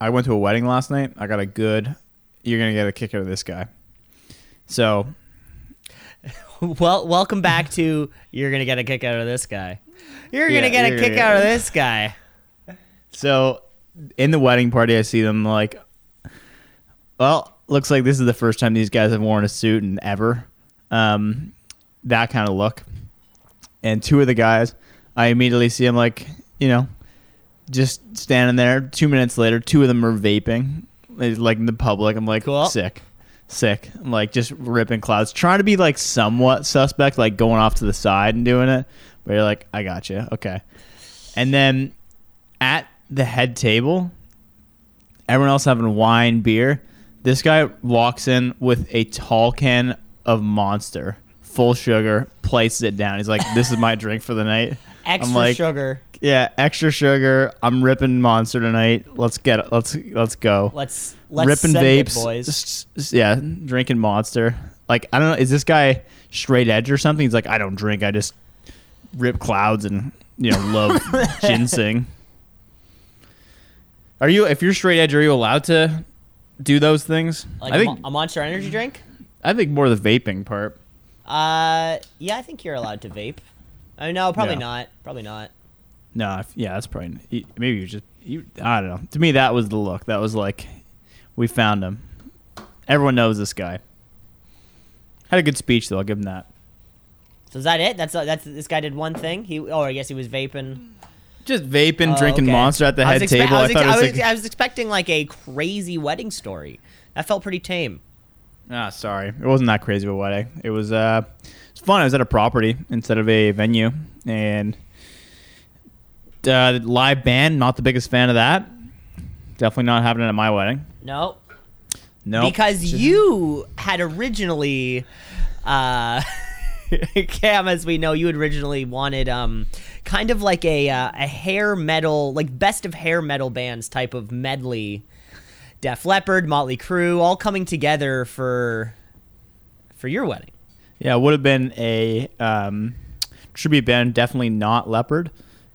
I went to a wedding last night. I got a good. You're gonna get a kick out of this guy. So Well, welcome back to You're Gonna Get a Kick Out of This Guy. You're Gonna Get a you're Kick gonna Out get- of This Guy. So in the wedding party, I see them like, well, looks like this is the first time these guys have worn a suit in ever. Um, that kind of look. And two of the guys, I immediately see them like, you know, just standing there. Two minutes later, two of them are vaping, eh, like in the public. I'm like, Cool. sick, sick. I'm like just ripping clouds, trying to be like somewhat suspect, like going off to the side and doing it. But you're like, I got you, okay. And then at the head table, everyone else having wine, beer. This guy walks in with a tall can of Monster, full sugar, places it down. He's like, "This is my drink for the night." Extra I'm like, sugar. Yeah, extra sugar. I'm ripping Monster tonight. Let's get it. Let's let's go. Let's let's ripping send it, vapes, boys. Yeah, drinking Monster. Like I don't know, is this guy straight edge or something? He's like, I don't drink. I just rip clouds and you know love ginseng. Are you if you're straight edge? Are you allowed to do those things? Like I a think a Monster Energy drink. I think more the vaping part. Uh, yeah, I think you're allowed to vape. I no, probably Yeah. not. Probably not. No, yeah, that's probably he- maybe you just you. I don't know. To me, that was the look. That was like, we found him. Everyone knows this guy. Had a good speech though. I'll give him that. So is that it? That's that's this guy did one thing. He oh, I guess he was vaping. Just vaping, Oh, drinking okay. Monster at the head expe- table. I was, thought ex- it was was, like, I was expecting like a crazy wedding story. That felt pretty tame. ah, sorry, it wasn't that crazy of a wedding. It was uh, it's fun. I was at a property instead of a venue, and uh, live band. Not the biggest fan of that. Definitely not happening at my wedding. No, No, because you had originally uh cam as we know you had originally wanted um kind of like a uh, a hair metal like best of hair metal bands type of medley def leppard motley crue all coming together for for your wedding Yeah, it would have been a um, tribute band. Definitely not Leopard,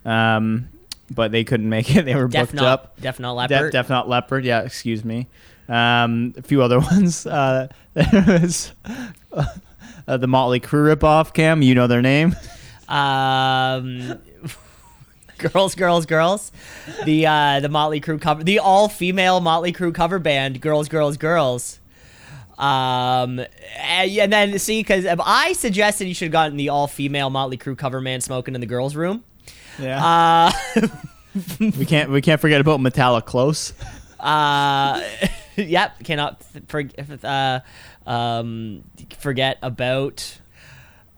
um, but they couldn't make it. They were def booked not up. def not leopard Def not Leopard. Yeah, excuse me. Um, a few other ones. Uh, there was uh, the Motley Crue ripoff. Cam, you know their name. um girls girls girls the uh the Motley Crue cover the all-female Motley Crue cover band girls girls girls um and, and then see because i suggested you should have gotten the all-female Motley Crue cover man smoking in the girls room Yeah, uh we can't we can't forget about Metallic Close. uh yep cannot for, uh um forget about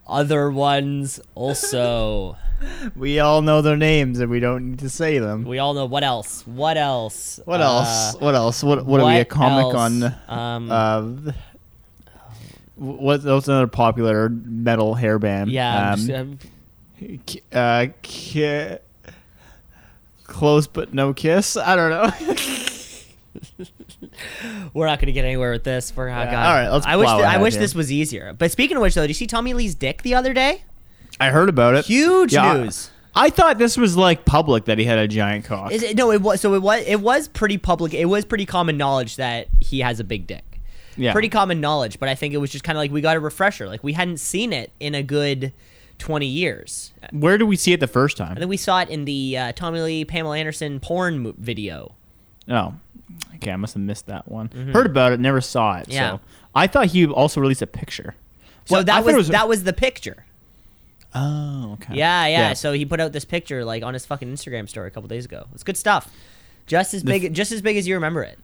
other ones also We all know their names, and we don't need to say them. we all know what else what else What Uh, else? What else? What what, are we? A comic else? on? Um, Uh, what? What's another popular metal hair band? yeah, Um, just- I'm- K- uh, ki- close but no kiss. I don't know. we're not gonna get anywhere with this. Oh, Yeah, God. all right, let's I wish th- I wish here. this was easier. But speaking of which, though, did you see Tommy Lee's dick the other day? I heard about it. Huge Yeah, news. I thought this was like public that he had a giant cock. Is it, no, it was so it was it was pretty public. It was pretty common knowledge that he has a big dick. yeah, Pretty common knowledge, but I think it was just kind of like we got a refresher. Like we hadn't seen it in a good twenty years. Where did we see it the first I time? think we saw it in the uh, Tommy Lee Pamela Anderson porn mo- video. Oh, okay. I must have missed that one. Heard about it, never saw it. Mm-hmm. Yeah. So I thought he also released a picture. So Well, that thought was, that was the picture. Oh, okay. Yeah, yeah, So he put out this picture like on his fucking Instagram story a couple days ago. It's good stuff. Just as big, just as big as you remember it.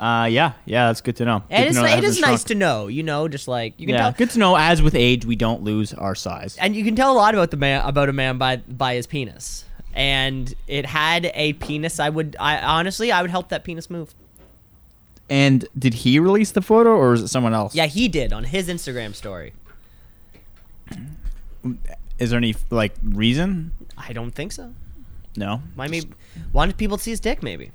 Uh, yeah, yeah. That's good to know. And Good it's to know it hasn't nice to know, you know, just like you can Yeah, tell, good to know. As with age, we don't lose our size. and you can tell a lot about the man about a man by by his penis. And it had a penis. I would, I honestly, I would help that penis move. And did he release the photo, or is it someone else? Yeah, he did on his Instagram story. Is there any like reason? I don't think so. No. Why maybe wanted people to see his dick? Maybe.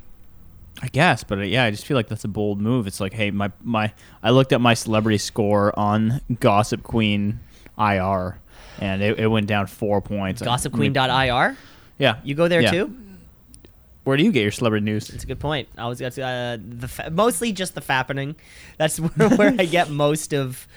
I guess, but uh, yeah, I just feel like that's a bold move. It's like, hey, my my, I looked at my celebrity score on Gossip Queen IR, and it, it went down four points. GossipQueen.ir. Yeah, You go there Yeah. too. Where do you get your celebrity news? It's a good point. I was got uh, the fa- mostly just the fappening. That's where, where I get most of.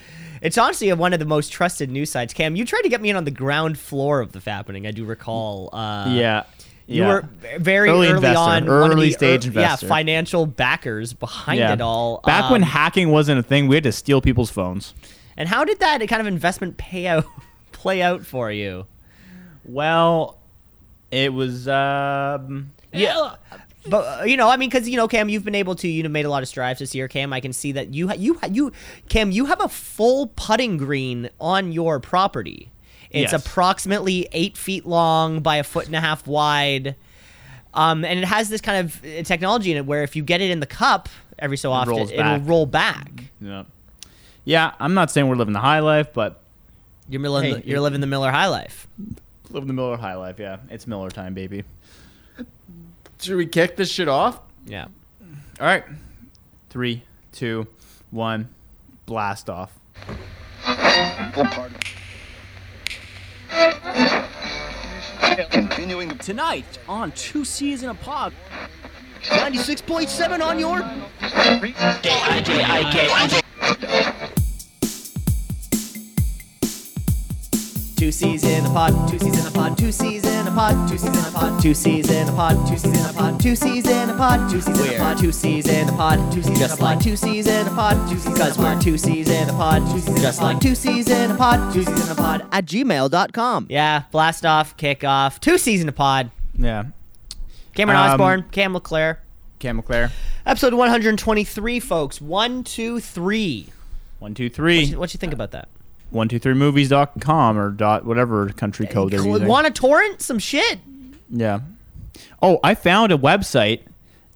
It's honestly one of the most trusted news sites. Cam, you tried to get me in on the ground floor of the fappening. I do recall. Uh, yeah. You yeah. were very Early early, investor, on, one of early the stage ear- investor. yeah, financial backers behind yeah. it all. Back when Um, hacking wasn't a thing, we had to steal people's phones. and how did that kind of investment payout play out for you? Well, it was um Yeah. But uh, you know, I mean, because you know, Cam, you've been able to, you know, made a lot of strides this year. Cam, I can see that you, ha- you, ha- you, Cam, you have a full putting green on your property. It's Yes. approximately eight feet long by a foot and a half wide, um, and it has this kind of uh, technology in it where if you get it in the cup every so often, rolls it'll back. roll back. yeah. Yeah, I'm not saying we're living the high life, but You're, Miller, Hey, you're it- living the Miller High Life. living the Miller high life, yeah. It's Miller time, baby. Should we kick this shit off? Yeah. All right. Three, two, one, blast off. Continuing Tonight on Two C's in a Pod. 96.7 on your. Two C's in a pod, two C's in a pod, two C's in a pod, two C's in a pod, two C's in a pod, two C's in a pod, two C's in a pod, two C's in a pod, two C's in a pod, two C's just like two C's in a pod, two C's because we're two C's in a pod, two C's just like two C's in a pod, two C's in a pod at gmail.com. Yeah, blast off, kick off, two C's in a pod. Yeah. Cameron Um, Osborne, Cam LeClaire. Cam McClare. Episode 123, folks. One, two, three. One, two, three. What you think about that? One, two, three movies.com or dot whatever country code they're using. Want to torrent some shit? Yeah. Oh, I found a website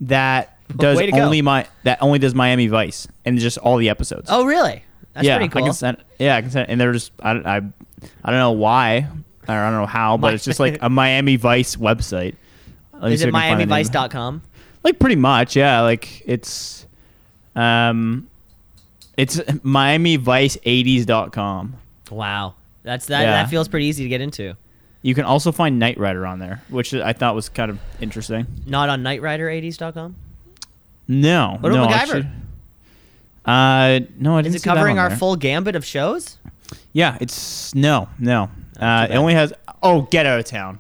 that does Way to go. only my that only does Miami Vice and just all the episodes. Oh, really? That's yeah, pretty cool. I can send. Yeah, I can send. And they're just I, I, I don't know why or I don't know how, but it's just like a Miami Vice website. Let me Is see it if I can find the name. MiamiVice.com? Like pretty much, yeah. Like it's, um, it's MiamiVice80s.com. Wow. That's that. Yeah. That feels pretty easy to get into. You can also find Knight Rider on there, which I thought was kind of interesting. Not on KnightRider80s.com. No, What no, about MacGyver? actually- Uh, no, I didn't it see that covering our there. full gambit of shows? Yeah, it's no, no. Uh, it only has. Oh, Get Out of Town.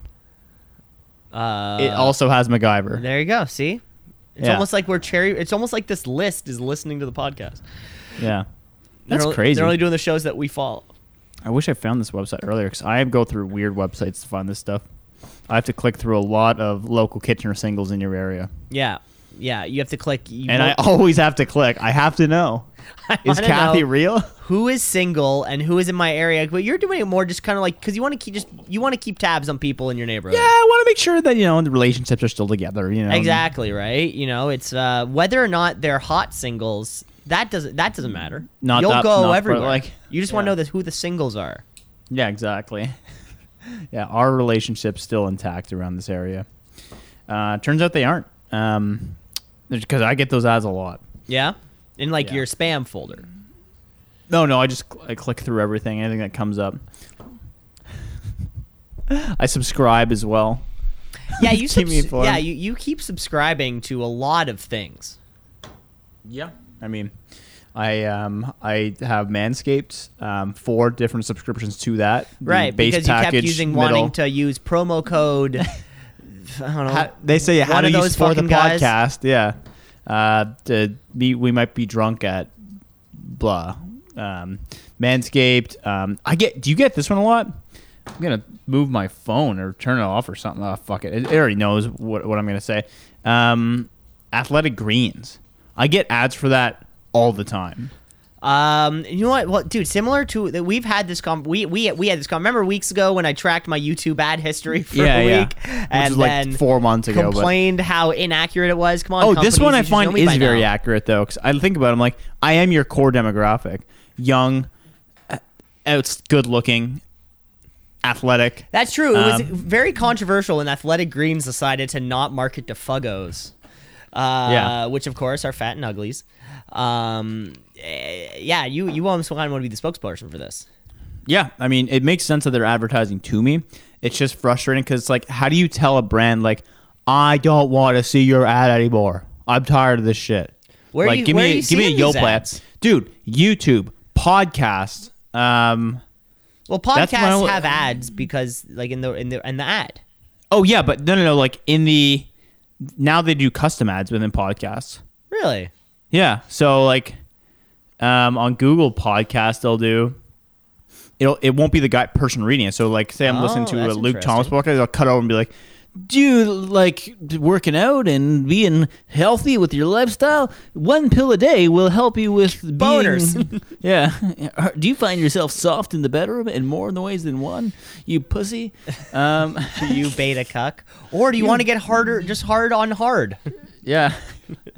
Uh, It also has MacGyver. There you go. See, it's Yeah. almost like we're cherry. It's almost like this list is listening to the podcast. Yeah, They're that's only- crazy. They're only doing the shows that we follow. I wish I found this website earlier because I go through weird websites to find this stuff. I have to click through a lot of local Kitchener singles in your area, Yeah, yeah. You have to click. You and I always have to click. I have to know. I Is Kathy know real? who is single and who is in my area? But you're doing it more just kind of like because you want to keep just you want to keep tabs on people in your neighborhood. Yeah, I want to make sure that you know the relationships are still together. You know, Exactly right. You know, it's uh, whether or not they're hot singles. That doesn't that doesn't matter. Not You'll that- go not everywhere. like- you just want to know that who the singles are. Yeah, exactly. yeah, our relationship's still intact around this area. Uh, turns out they aren't. Um, because I get those ads a lot. Yeah, in like Yeah. your spam folder. No, no, I just cl- I click through everything, anything that comes up. I subscribe as well. Yeah, you Keep subs- informed. yeah you, you keep subscribing to a lot of things. Yeah. I mean, I um I have Manscaped, um, four different subscriptions to that. The Right, base because you kept using middle. wanting to use promo code. I don't know. Ha- they say how to use for the guys. podcast. Yeah. Uh, to be, we might be drunk at blah. Um, Manscaped. Um, I get. Do you get this one a lot? I'm gonna move my phone or turn it off or something. Oh fuck it! It, it already knows what what I'm gonna say. Um, Athletic Greens. I get ads for that all the time. Um, you know what? Well, dude, similar to that, we've had this com. We we we had this com. Remember weeks ago when I tracked my YouTube ad history for yeah, a yeah. week, Which and like then four months ago. but- complained how inaccurate it was. Come on. Oh, this one I find is very now. accurate though, because I think about it, I'm like, I am your core demographic: young, uh, it's good looking, athletic. That's true. It was Um, very controversial when Athletic Greens decided to not market to fuggos. Uh, Yeah. which of course are fat and uglies. Um, eh, yeah, you you almost kind of want to be the spokesperson for this. Yeah, I mean, it makes sense that they're advertising to me. It's just frustrating because it's like, how do you tell a brand like, I don't want to see your ad anymore. I'm tired of this shit. Where are like, you- give me give me a Yelp these ad. ads? dude. YouTube, podcast. Um. Well, podcasts have ads because, like, in the in the in the ad. Oh yeah, but no, no, no. Like in the now they do custom ads within podcasts. Really? Yeah. So like um, on Google Podcast, they'll do. It'll it won't be the guy person reading it. So like, say I'm Oh, listening to a Luke Thomas podcast, I'll cut over and be like, "Do you like working out and being healthy with your lifestyle? One pill a day will help you with being, Boners. yeah. Do you find yourself soft in the bedroom in more ways than one? You pussy. Um, you beta cuck, or do you want to get harder, just hard on hard, yeah.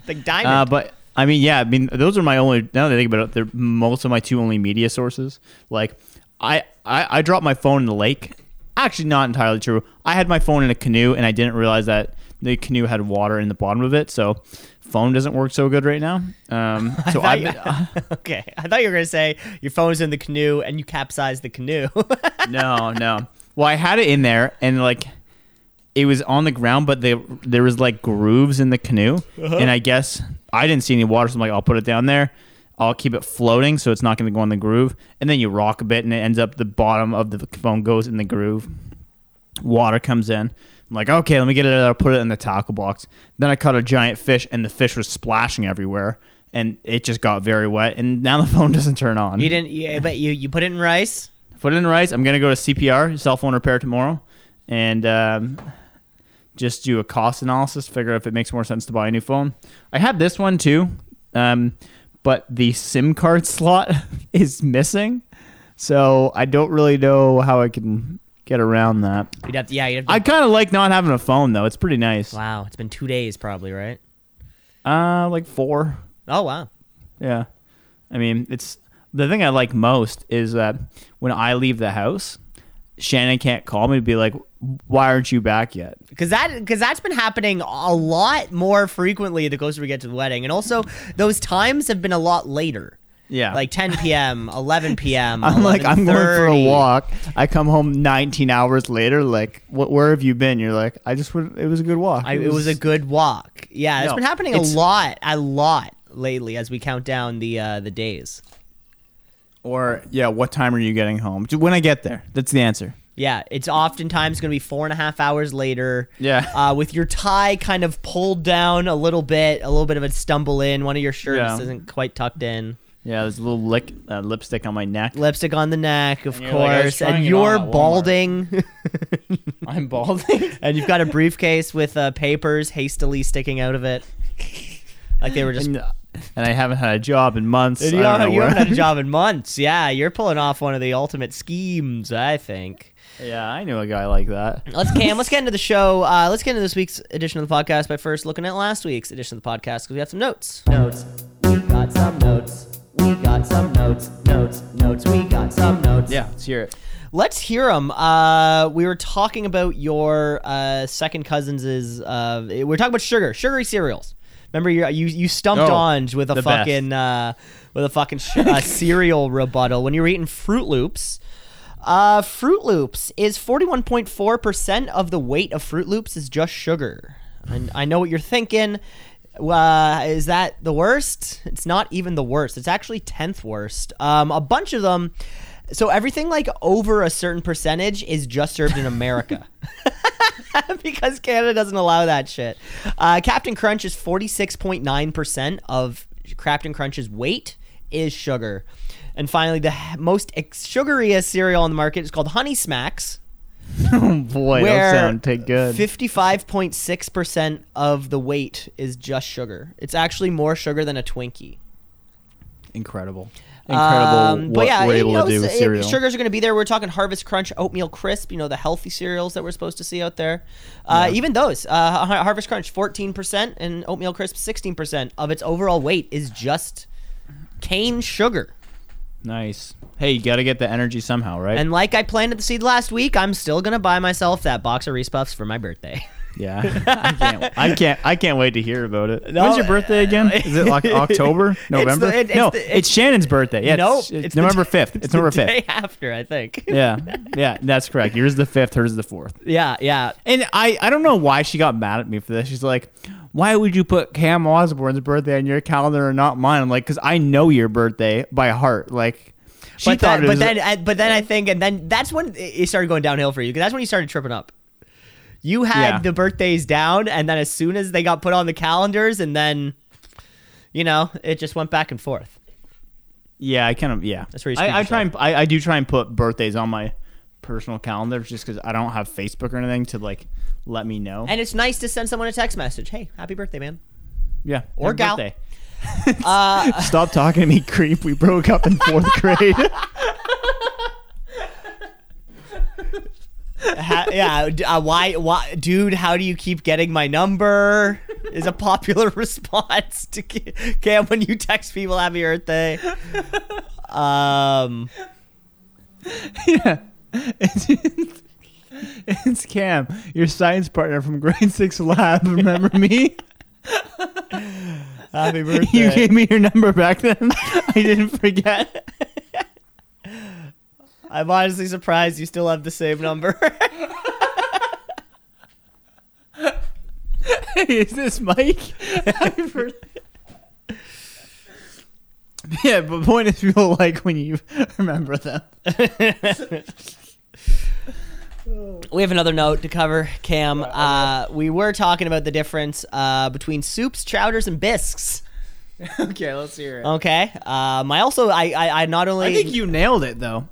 like diamond? Uh, but I mean, yeah, I mean, those are my only. Now that I think about it, they're most of my two only media sources. Like, I, I, I dropped my phone in the lake. Actually, not entirely true. I had my phone in a canoe, and I didn't realize that the canoe had water in the bottom of it. So, phone doesn't work so good right now. Um, so you- been, okay, I thought you were gonna say your phone's in the canoe and you capsized the canoe. no, no. Well, I had it in there, and like, it was on the ground, but they, there was like grooves in the canoe, and I guess I didn't see any water, so I'm like, I'll put it down there. I'll keep it floating, so it's not going to go in the groove, and then you rock a bit, and it ends up the bottom of the phone goes in the groove. Water comes in. I'm like, okay, let me get it out. I'll put it in the tackle box. Then I caught a giant fish, and the fish was splashing everywhere, and it just got very wet. And now the phone doesn't turn on. you didn't, yeah, but you you put it in rice. Put it in rice. I'm gonna go to CPR, cell phone repair tomorrow, and um, just do a cost analysis, figure out if it makes more sense to buy a new phone. I have this one too, um, but the SIM card slot is missing, so I don't really know how I can get around that. You'd have to, yeah, you'd have to. I kind of like not having a phone though. It's pretty nice. wow, it's been two days probably, right? Uh, like four. Oh wow. Yeah. I mean, it's the thing I like most is that when I leave the house, Shannon can't call me to be like, "Why aren't you back yet?" Because that because that's been happening a lot more frequently the closer we get to the wedding, and also those times have been a lot later, Yeah. like 10 p.m., 11 p.m. I'm like, I'm going for a walk. I come home 19 hours later. Like, what? Where have you been? You're like, I just went. It was a good walk. I, it was a good walk. Yeah, it's No, been happening a lot, a lot lately as we count down the uh, the days. Or yeah, what time are you getting home? When I get there. That's the answer. Yeah, it's oftentimes going to be four and a half hours later. Yeah. Uh, with your tie kind of pulled down a little bit, a little bit of a stumble in. One of your shirts Yeah. isn't quite tucked in. Yeah, there's a little lick uh, lipstick on my neck. Lipstick on the neck, of And you're like, course. and you're on at Walmart. balding. I'm balding. and you've got a briefcase with uh, papers hastily sticking out of it. Like they were just. and, and I haven't had a job in months. You, know you haven't had a job in months. Yeah, you're pulling off one of the ultimate schemes, I think. yeah, I knew a guy like that. Let's Cam. Let's get into the show. Uh, let's get into this week's edition of the podcast by first looking at last week's edition of the podcast because we have some notes. Notes. We got some notes. We got some notes. Notes. Notes. We got some notes. Yeah, let's hear it. Let's hear them. Uh, we were talking about your uh, second cousins. Uh, we're talking about sugar, sugary cereals. Remember, you you you stumped Oh, on with a fucking uh, with a fucking sh- uh, cereal rebuttal when you were eating Froot Loops. Uh, Froot Loops is forty one point four percent of the weight of Froot Loops is just sugar. And I know what you're thinking. Uh, is that the worst? It's not even the worst. It's actually tenth worst. Um, a bunch of them. So everything like over a certain percentage is just served in America. because Canada doesn't allow that shit. Uh, Captain Crunch is 46.9% of Captain Crunch's weight is sugar. And finally, the most ex- sugariest cereal on the market is called Honey Smacks. Oh boy, those sound take good. 55.6% of the weight is just sugar. It's actually more sugar than a Twinkie. Incredible. Incredible Um, what we're you able know, to do with cereal. Sugars are going to be there. We're talking Harvest Crunch, Oatmeal Crisp. You know the healthy cereals that we're supposed to see out there. Uh, Even those, uh, Harvest Crunch, fourteen percent, and Oatmeal Crisp, sixteen percent of its overall weight is just cane sugar. Nice. Hey, you got to get the energy somehow, right? And like I planted the seed last week, I'm still going to buy myself that box of Reese Puffs for my birthday. Yeah, I can't. I can't. I can't wait to hear about it. No, When's your birthday again? Is it like October, November? the- it- it's no, the- it's, Shannon's birthday. Yeah, nope, it's, it's the November fifth. It's, November fifth. day after, I think. Yeah, yeah, that's correct. Yours is the fifth. Hers is the fourth. yeah, yeah. And I, I don't know why she got mad at me for this. She's like, "Why would you put Cam Osborne's birthday on your calendar and not mine?" I'm like, "Cause I know your birthday by heart." Like, she but thought then, it but was. then, I- but then I think, and then that's when it started going downhill for you because that's when you started tripping up. You had Yeah. the birthdays down, and then as soon as they got put on the calendars, and then, you know, it just went back and forth. yeah, I kind of yeah. That's where you I, I try and I, I do try and put birthdays on my personal calendar just because I don't have Facebook or anything to like let me know. And it's nice to send someone a text message. Hey, happy birthday, man. yeah, or gal. birthday. Uh, Stop talking to me, creep. We broke up in fourth grade. ha- yeah, uh, why, why, dude? How do you keep getting my number? Is a popular response to Ca- Cam when you text people happy birthday. Um, yeah. It's, it's Cam, your science partner from grade six lab. Remember me? happy birthday! You gave me your number back then. I didn't forget. I'm honestly surprised you still have the same number. Hey, is this Mike? Yeah, but point is, people like when you remember them. we have another note to cover, Cam. Uh, we were talking about the difference uh, between soups, chowders, and bisques. Okay, let's hear it. Okay. Um, I also, I, I, I not only. I think you nailed it though.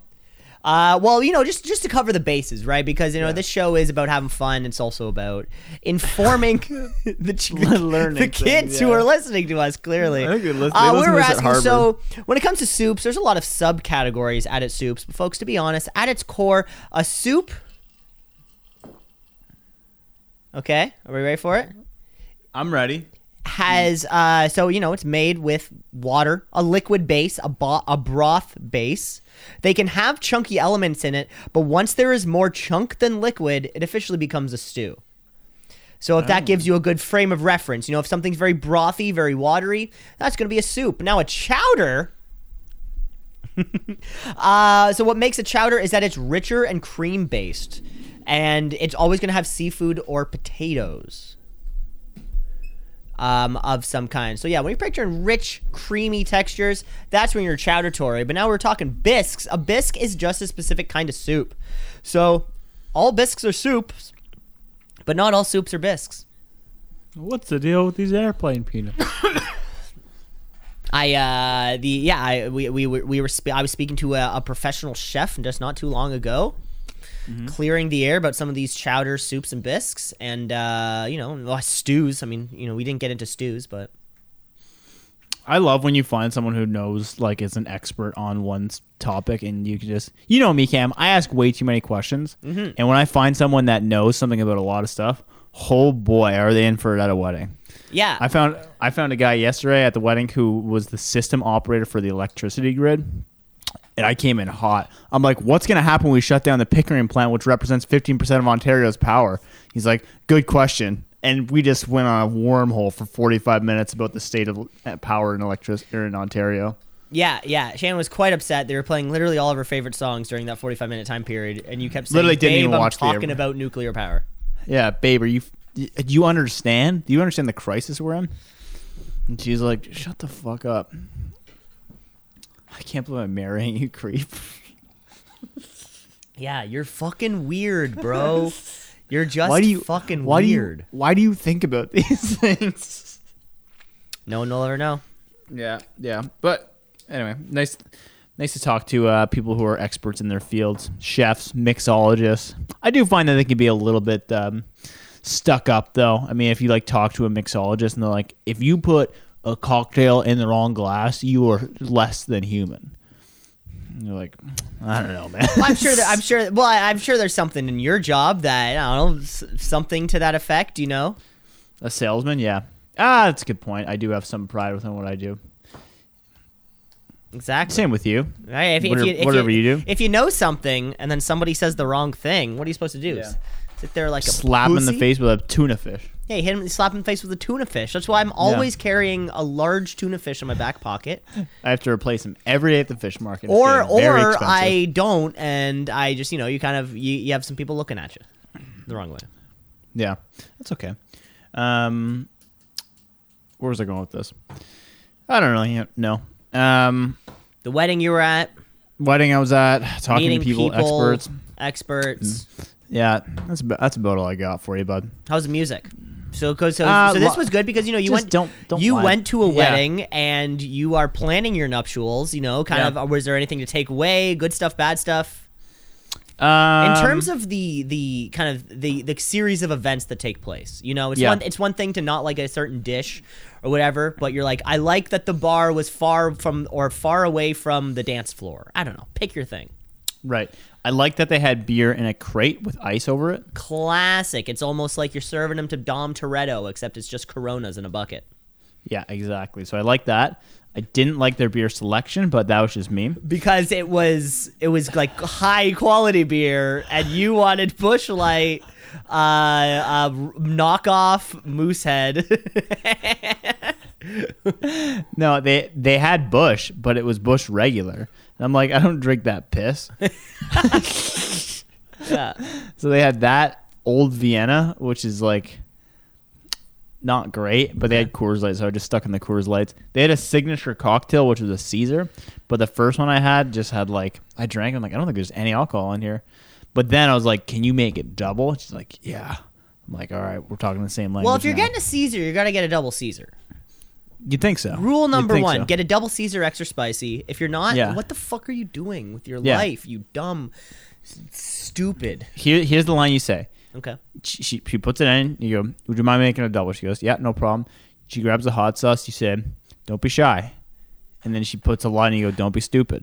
Uh, well, you know, just just to cover the bases, right? Because you know Yeah. this show is about having fun. It's also about informing the, ch- Learning the kids things, who are listening to us. Clearly, I think listen- they uh, we listen were to us at asking. So, when it comes to soups, there's a lot of subcategories at its soups. But folks, to be honest, at its core, a soup. Okay, are we ready for it? I'm ready. Has uh so you know it's made with water a liquid base a, bo- a broth base. They can have chunky elements in it but once there is more chunk than liquid it officially becomes a stew. So if that gives you a good frame of reference you know if something's very brothy very watery that's going to be a soup. Now a chowder uh, so what makes a chowder is that it's richer and cream based and it's always going to have seafood or potatoes um, of some kind. So yeah, when you're picturing rich, creamy textures, that's when you're chowdertory. But now we're talking bisques. A bisque is just a specific kind of soup. So all bisques are soups, but not all soups are bisques. What's the deal with these airplane peanuts? I uh the yeah I we we were we were I was speaking to a, a professional chef just not too long ago, clearing the air about some of these chowder soups and bisques and uh you know stews. I mean you know we didn't get into stews, but I love when you find someone who knows, like, is an expert on one topic, and you can just, you know, me, Cam. I ask way too many questions, Mm-hmm. and when I find someone that knows something about a lot of stuff, oh boy, are they in for it at a wedding? yeah I found I found a guy yesterday at the wedding who was the system operator for the electricity grid. And I came in hot. I'm like, what's going to happen when we shut down the Pickering plant, which represents 15% of Ontario's power? He's like, good question. And we just went on a wormhole for 45 minutes about the state of power and electricity in Ontario. Yeah, yeah. Shannon was quite upset. They were playing literally all of her favorite songs during that 45 minute time period, and you kept saying, Literally didn't "Babe, even I'm watch the- talking about nuclear power." Yeah, babe, are you? Do you understand? Do you understand the crisis we're in? And she's like, "Shut the fuck up." I can't believe I'm marrying you, creep. Yeah, you're fucking weird, bro. You're just why do you fucking why weird. Do you, why do you think about these things? No one will ever know. Yeah, yeah. But anyway, nice, nice to talk to uh, people who are experts in their fields, chefs, mixologists. I do find that they can be a little bit um, stuck up, though. I mean, if you like talk to a mixologist and they're like, if you put a cocktail in the wrong glass, you are less than human. And you're like, I don't know, man. Well, I'm sure that I'm sure. Well, I- I'm sure there's something in your job that I don't know, something to that effect. You know? a salesman, yeah. Ah, that's a good point. I do have some pride within what I do. Exactly. Same with you. Right? If, if Whatever- you, if whatever you do. If you know something and then somebody says the wrong thing, what are you supposed to do? Yeah. Sit there like a Slap him in the face with a tuna fish. Yeah, you hit him, slap him in the face with a tuna fish. That's why I'm always carrying a large tuna fish in my back pocket. I have to replace him every day at the fish market. Or or. I don't, and I just you know you kind of you, you have some people looking at you the wrong way. Yeah, that's okay. Um, where was I going with this? I don't really know. Um, The wedding you were at, wedding I was at, talking to people, experts. experts. Yeah, that's about, that's about all I got for you, bud. How's the music? So, 'cause- so, Uh, so this was good because you know you went don't- don't you lie. went to a Yeah. wedding and you are planning your nuptials. You know, kind Yeah. of. Was there anything to take away? Good stuff, bad stuff. Um, in terms of the the kind of the the series of events that take place you know it's Yeah. one it's one thing to not like a certain dish or whatever but you're like i like that the bar was far from or far away from the dance floor i don't know pick your thing right, I like that they had beer in a crate with ice over it. classic it's almost like you're serving them to dom toretto except it's just coronas in a bucket Yeah, exactly. So I like that. I didn't like their beer selection, but that was just me. because it was it was like high quality beer and you wanted Busch Light uh, uh knockoff moosehead No, they they had Busch, but it was Busch regular. And I'm like, I don't drink that piss. yeah So they had that old Vienna, which is like not great, but they had Coors Light, so I just stuck in the Coors Lights. They had a signature cocktail, which was a Caesar, but the first one I had just had like I drank. I'm like, I don't think there's any alcohol in here. But then I was like, Can you make it double? She's like, Yeah. I'm like, All right, we're talking the same language. Well, if you're now." getting a Caesar, you're gonna get a double Caesar. You think so? Rule number one: so. get a double Caesar extra spicy. If you're not, Yeah. what the fuck are you doing with your Yeah. life? You dumb, stupid. Here, here's the line you say. Okay. she, she, she puts it in. You go, would you mind making a double? She goes, yeah, no problem. She grabs the hot sauce. You said, don't be shy. And then she puts a line and you go, don't be stupid.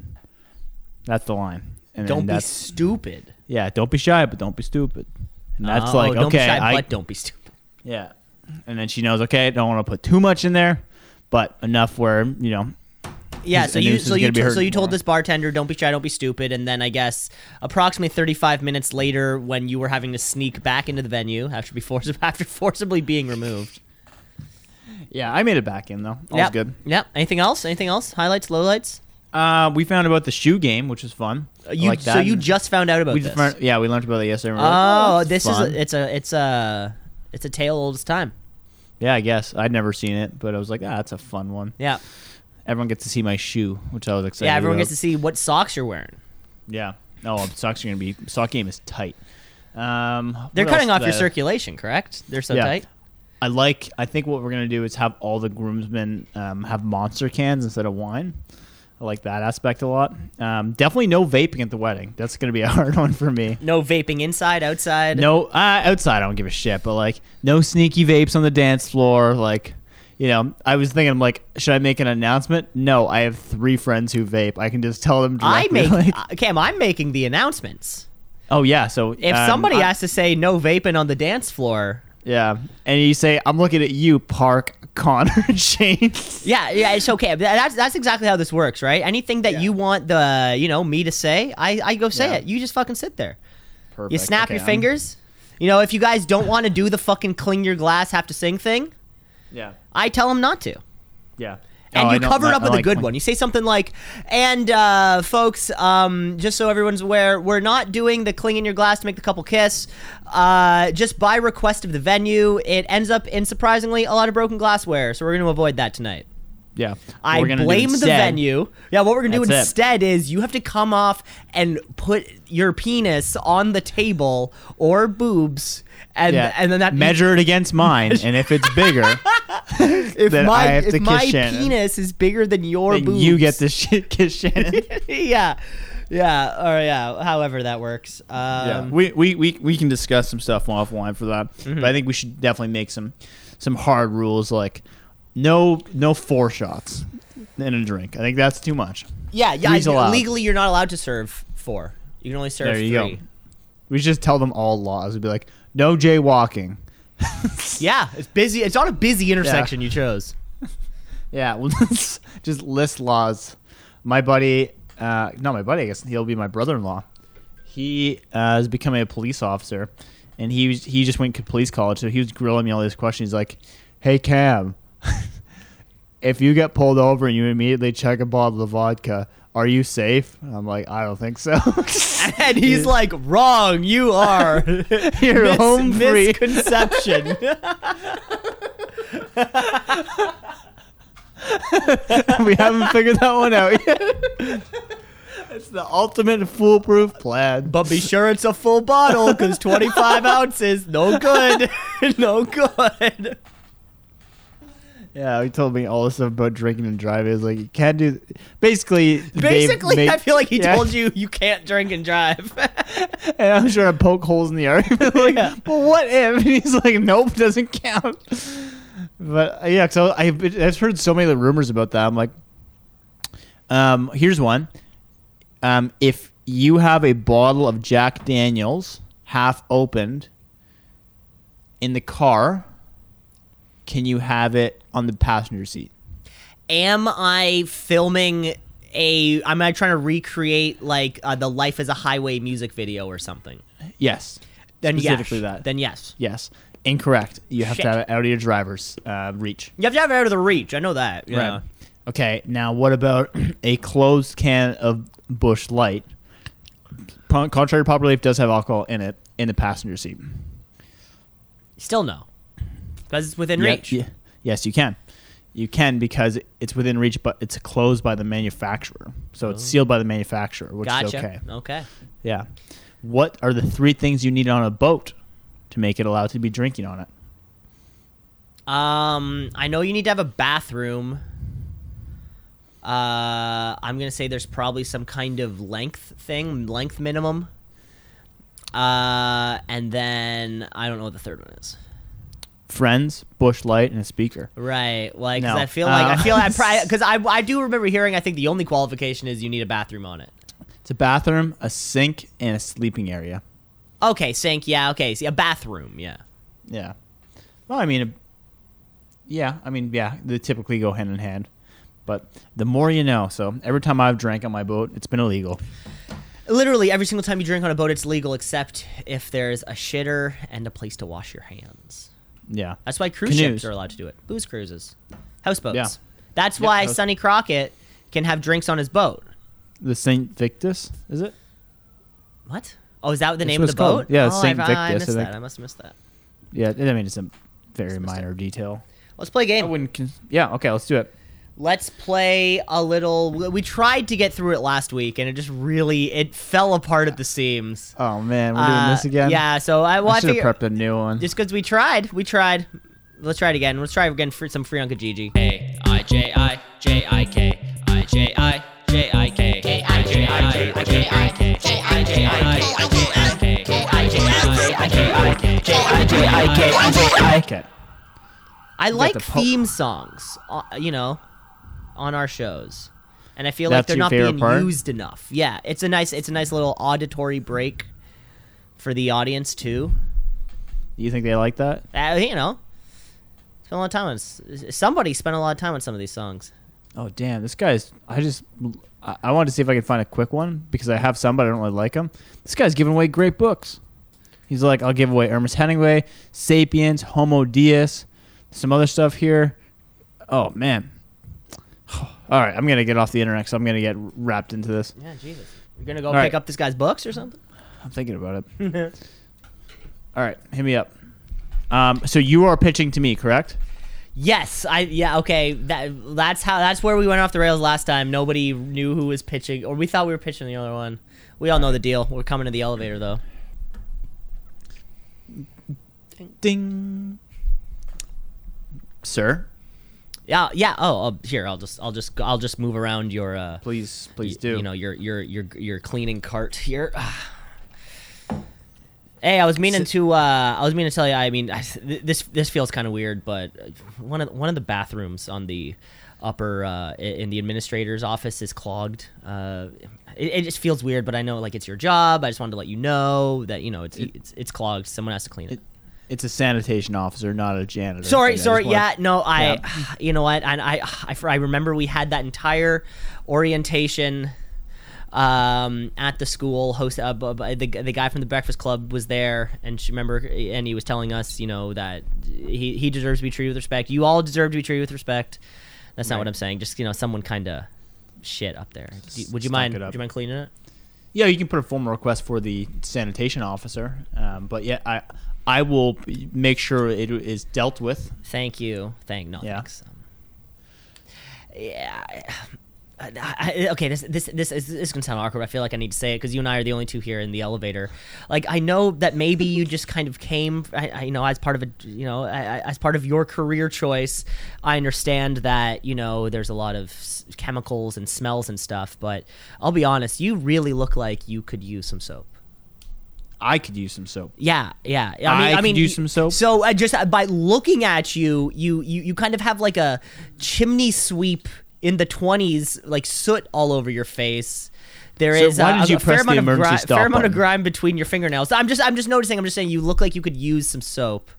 That's the line. And Don't be stupid. yeah, don't be shy, but don't be stupid. And that's Oh, like, don't okay, be shy, I, but don't be stupid. yeah. And then she knows, okay, don't want to put too much in there, but enough where, you know, Yeah. So you so you gonna be to- so you told this bartender, don't be shy, don't be stupid, and then I guess approximately 35 minutes later, when you were having to sneak back into the venue after be forci- after forcibly being removed. yeah, I made it back in though. All Yep. was good. Yep. Anything else? Anything else? Highlights, lowlights? Uh, we found about the shoe game, which was fun. I You like so you just found out about we this. just learned, yeah, we learned about it yesterday. and we were like, Oh, that's this is fun. a, it's a it's a it's a tale old as time. Yeah, I guess I'd never seen it, but I was like, ah, that's a fun one. Yeah. Everyone gets to see my shoe, which I was excited. Yeah, everyone about. gets to see what socks you're wearing. Yeah. Oh, socks are gonna be sock game is tight. Um, They're what cutting else off your I- circulation, correct? They're so Yeah. tight. I like. I think what we're gonna do is have all the groomsmen um, have monster cans instead of wine. I like that aspect a lot. Um, definitely no vaping at the wedding. That's gonna be a hard one for me. No vaping inside, outside. No, uh, outside I don't give a shit, but like no sneaky vapes on the dance floor. Like, you know, I was thinking, I'm like, should I make an announcement? No, I have three friends who vape. I can just tell them. I make like, uh, Cam. I'm making the announcements. oh yeah, so If um, somebody I- has to say no vaping on the dance floor, yeah, and you say, I'm looking at you, Park, Connor, and Shane. yeah, yeah, it's okay. That's that's exactly how this works, right? Anything that you want the you know me to say, I I go say Yeah. it. You just fucking sit there. Perfect. You snap Okay, your I'm- fingers. You know, if you guys don't want to do the fucking cling your glass, have to sing thing, Yeah, I tell them not to. yeah. And Oh, you cover it up with a good one. You say something like, "And uh, folks, um, just so everyone's aware, we're not doing the cling in your glass to make the couple kiss. Uh, just by request of the venue, it ends up in surprisingly a lot of broken glassware, so we're going to avoid that tonight." Yeah, I blame the venue. Yeah, what we're gonna do That's instead is you have to come off and put your penis on the table or boobs, and Yeah, and then that measure it against mine, and if it's bigger, if then my I have if to kiss my Shannon. penis is bigger than your then boobs, you get the shit kiss Shannon. yeah, yeah, or yeah, however that works. Um, yeah, we, we, we, we can discuss some stuff offline for that, Mm-hmm. but I think we should definitely make some some hard rules like no no four shots in a drink. I think that's too much. yeah, yeah. Three's allowed. Legally, you're not allowed to serve four. You can only serve There you three. go. We should just tell them all laws. It'd be like no jaywalking. Yeah, it's busy. It's on a busy intersection you chose. Yeah, well, just list laws. My buddy, uh, not my buddy, I guess he'll be my brother-in-law. He uh, is becoming a police officer, and he was, he just went to police college, so he was grilling me all these questions. He's like, "Hey Cam, if you get pulled over and you immediately check a bottle of vodka, are you safe?" And I'm like, "I don't think so." And he's like, "Wrong, you are." You're Mis- home free. Misconception. we haven't figured that one out yet. It's the ultimate foolproof plan. but be sure it's a full bottle, because 25 ounces, no good, no good. Yeah, he told me all this stuff about drinking and driving. It's like you can't do. Basically, Basically, make- I feel like he yeah. told you you can't drink and drive. And I'm trying to poke holes in the argument. like, Yeah. well, what if? And he's like, nope, doesn't count. But uh, yeah, so I've, I've heard so many of the rumors about that. I'm like, um, here's one. Um, if you have a bottle of Jack Daniels half opened in the car, can you have it on the passenger seat? Am I filming a? Am I trying to recreate like uh, the Life as a Highway music video or something? Yes. Then Specifically yes. that. Then yes. Yes. Incorrect. You have Shit. to have it out of your driver's uh, reach. You have to have it out of the reach. I know that. Yeah. Right. Okay. Now, what about a closed can of Busch Light? Con- Contrary to popular belief, does have alcohol in it in the passenger seat. Still no, because it's within Yeah, reach. yeah. Yes, you can. You can because it's within reach, but it's closed by the manufacturer. So it's sealed by the manufacturer, which Gotcha. is okay. Okay. Yeah. What are the three things you need on a boat to make it allowed to be drinking on it? Um, I know you need to have a bathroom. Uh, I'm gonna say there's probably some kind of length thing, length minimum. Uh, and then I don't know what the third one is. Friends, Busch Light, and a speaker. Right, Like, No. I feel like I Uh, feel like I because I I do remember hearing I think the only qualification is you need a bathroom on it. It's a bathroom, a sink, and a sleeping area. Okay, sink, yeah, okay, see a bathroom, yeah. Yeah. Well, I mean, uh, yeah, I mean, yeah, they typically go hand in hand. But the more you know. So every time I've drank on my boat, it's been illegal. Literally every single time you drink on a boat, it's legal except if there's a shitter and a place to wash your hands. Yeah. That's why cruise Canoes. ships are allowed to do it. Booze cruises, houseboats. Yeah. That's Yep, why house- Sonny Crockett can have drinks on his boat. The St. Victus, is it? What? Oh, is that the That's name of the called. boat? Yeah, oh, Saint I, I Victus, I missed think. that. I must have missed that. Yeah, I mean, it's a very Must- must minor detail. Let's play a I game. wouldn't. Con- yeah, okay, let's do it. Let's play a little. we- We tried to get through it last week, and it just really it fell apart at the seams. Oh, man, we're doing Uh, this again? Yeah. So I, well, I I have figure, prepped a new one. just because we tried, we tried. Let's try it again. Let's try again for some free on Kijiji. A I J I J I K I J I J I K K I J I J I J I K J I J I J I J I K K I J I J I K J I J I K I J I Okay. I like the po- theme songs, uh, you know, on our shows, and I feel That's like they're not being part? used enough. Yeah, it's a nice, it's a nice little auditory break for the audience too. You think they like that? Uh, you know, spend a lot of time on somebody spent a lot of time on some of these songs. Oh damn, this guy's. I just. I, I wanted to see if I could find a quick one because I have some, but I don't really like them. This guy's giving away great books. He's like, I'll give away Ernest Hemingway, *Sapiens*, *Homo Deus*, some other stuff here. Oh man. All right, I'm gonna get off the internet because I'm gonna get wrapped into this. Yeah, Jesus, you're gonna go All pick right. up this guy's books or something? I'm thinking about it. All right, hit me up. Um, so you are pitching to me, correct? Yes, I yeah okay that that's how that's where we went off the rails last time. Nobody knew who was pitching, or we thought we were pitching the other one. We all know the deal. We're coming to the elevator though. Ding. Sir, Yeah, yeah. Oh, uh, here I'll just I'll just I'll just move around your uh, please, please y- do. You know your your your your cleaning cart here. hey, I was meaning to uh, I was meaning to tell you. I mean, I, this this feels kind of weird, but one of one of the bathrooms on the upper uh, in the administrator's office is clogged. Uh, it, it just feels weird, but I know like it's your job. I just wanted to let you know that you know it's it's, it's clogged. Someone has to clean it. It- it's a sanitation officer, not a janitor. Sorry, Okay, I just sorry. Yeah, no, I, Yeah. you know what? And I, I, I remember we had that entire orientation um, at the school. Host uh, the the guy from the Breakfast Club was there, and she remember, and he was telling us, you know, that he he deserves to be treated with respect. You all deserve to be treated with respect. That's not what I'm saying. Just you know, someone kind of shit up there. Do- Would you Stunk mind? Would you mind cleaning it? Yeah, you can put a formal request for the sanitation officer, um, but yeah, I I will make sure it is dealt with. Thank you. Thank no Yeah. thanks. Um, yeah. I, okay, this this this is, this is gonna sound awkward. I feel like I need to say it because you and I are the only two here in the elevator. Like I know that maybe you just kind of came, I, I, you know, as part of a, you know, I, I- as part of your career choice. I understand that you know there's a lot of s- chemicals and smells and stuff, but I'll be honest, you really look like you could use some soap. I could use some soap. Yeah, yeah. I mean, I I, could mean, use some soap. So uh, just uh, by looking at you, you you you kind of have like a chimney sweep in the twenties, like soot all over your face. There So is uh, you a fair amount of gri- fair amount of grime between your fingernails. I'm just I'm just noticing. I'm just saying you look like you could use some soap.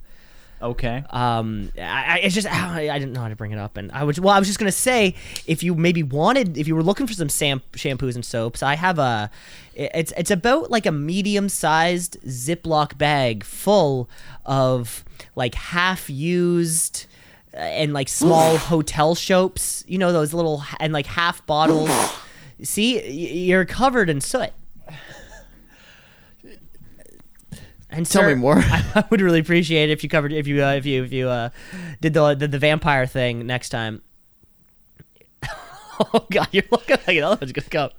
Okay. Um, I, I it's just I, I didn't know how to bring it up, and I was well. I was just gonna say if you maybe wanted, if you were looking for some sam- shampoos and soaps, I have a. It's it's about like a medium sized Ziploc bag full of like half used and like small hotel soaps. You know those little and like half bottles. See, you're covered in soot. And Tell me more. I, would really appreciate it if you covered if you uh, if you if you uh, did the, the the vampire thing next time. oh god, you're looking like another one's gonna come.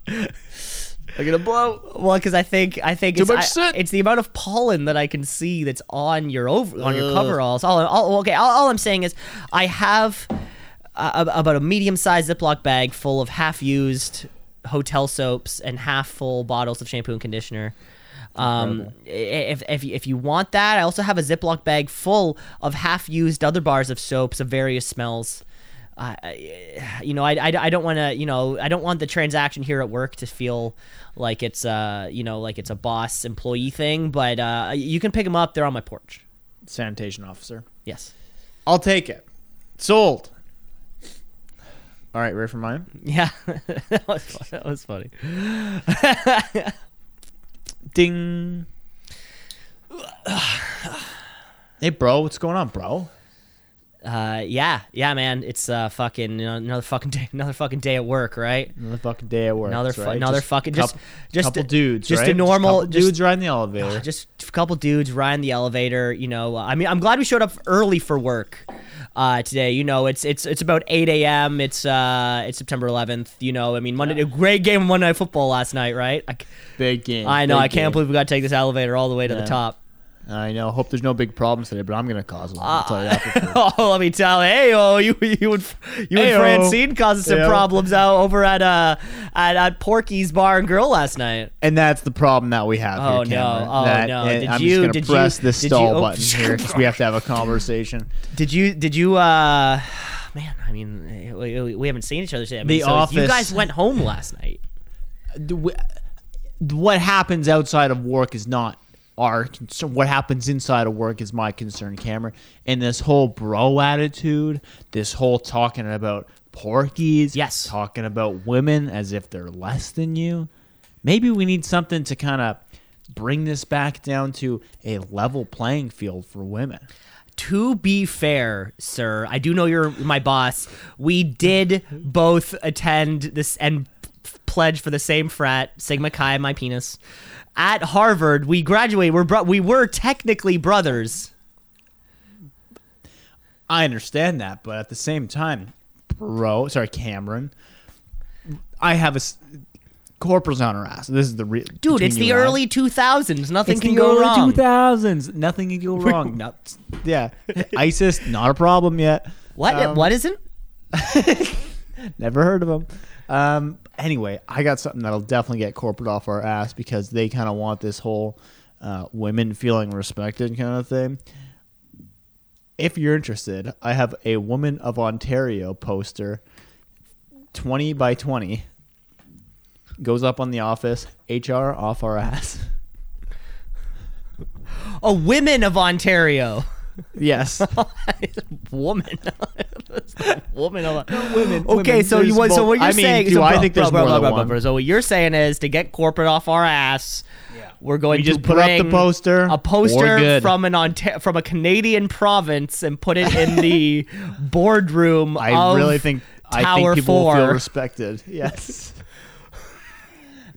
I'm gonna blow. Well, because I think I think Too it's, much I- it's the amount of pollen that I can see that's on your over on your Ugh. coveralls. All, all okay. All, all I'm saying is I have uh, about a medium-sized Ziploc bag full of half-used hotel soaps and half-full bottles of shampoo and conditioner. Um, if, if, if you want that, I also have a Ziploc bag full of half-used other bars of soaps of various smells. Uh, you know, I, I, I don't want to, you know, I don't want the transaction here at work to feel like it's, uh, you know, like it's a boss employee thing. But uh, you can pick them up; they're on my porch. Sanitation officer. Yes. I'll take it. Sold. All right, ready for mine? Yeah, that was that was funny. Ding. hey, bro, what's going on, bro? Uh, yeah, yeah, man. It's uh, fucking you know, another fucking day, another fucking day at work, right? Another fucking day at work. Another fu- right? another Just fucking- just- couple, just couple a- dudes, just a right? normal- couple just- dudes riding the elevator. Just a couple dudes riding the elevator. You know, I mean, I'm glad we showed up early for work uh, today. You know, it's it's it's about 8 a.m. It's uh it's September 11th. You know, I mean, Monday, a great game of Monday Night Football last night, right? I, big game. I know. I can't game. believe we got to take this elevator all the way to the top. I know. Hope there's no big problems today, but I'm gonna cause them. I'll tell you that. Oh, let me tell. Hey, oh, you you and you and Francine caused some Yeah. problems out over at uh at, at Porky's Bar and Grill last night. And that's the problem that we have Oh, here, no. Oh, That- no. Did I'm you- just did you- press this you- stall oh, button here because we have to have a conversation. Did you did you uh man? I mean, we, we haven't seen each other since. I mean, The so You guys went home last night. What happens outside of work is not concern. What happens inside of work is my concern, Cameron. And this whole bro attitude, this whole talking about Porky's, Yes. talking about women as if they're less than you. Maybe we need something to kind of bring this back down to a level playing field for women. To be fair, sir, I do know you're my boss. We did both attend this and pledge for the same frat, Sigma Chi, my penis. At Harvard, we graduated. We're bro- we were technically brothers. I understand that, but at the same time, bro, sorry, Cameron, I have a s- corporals on her ass. This is the real Dude, it's the early 2000s. Nothing can go wrong. Two thousands, nothing can go wrong. No, yeah, ISIS, not a problem yet. What? Um, what isn't? Never heard of them. Um, anyway, I got something that'll definitely get corporate off our ass because they kind of want this whole uh, women feeling respected kind of thing. If you're interested, I have a Woman of Ontario poster, 20 by 20. Goes up on the office. HR off our ass. Oh, women of Ontario. Yes. Woman. woman alive. women, Okay, women. so you want so what you're I mean, saying? do so I bro, think there's bro, more bro, than one? So what you're saying is to get corporate off our ass. Yeah. We're going We to just put up the poster. a poster from an Onta- from a Canadian province and put it in the boardroom. I really think I think people 4. feel respected. Yes.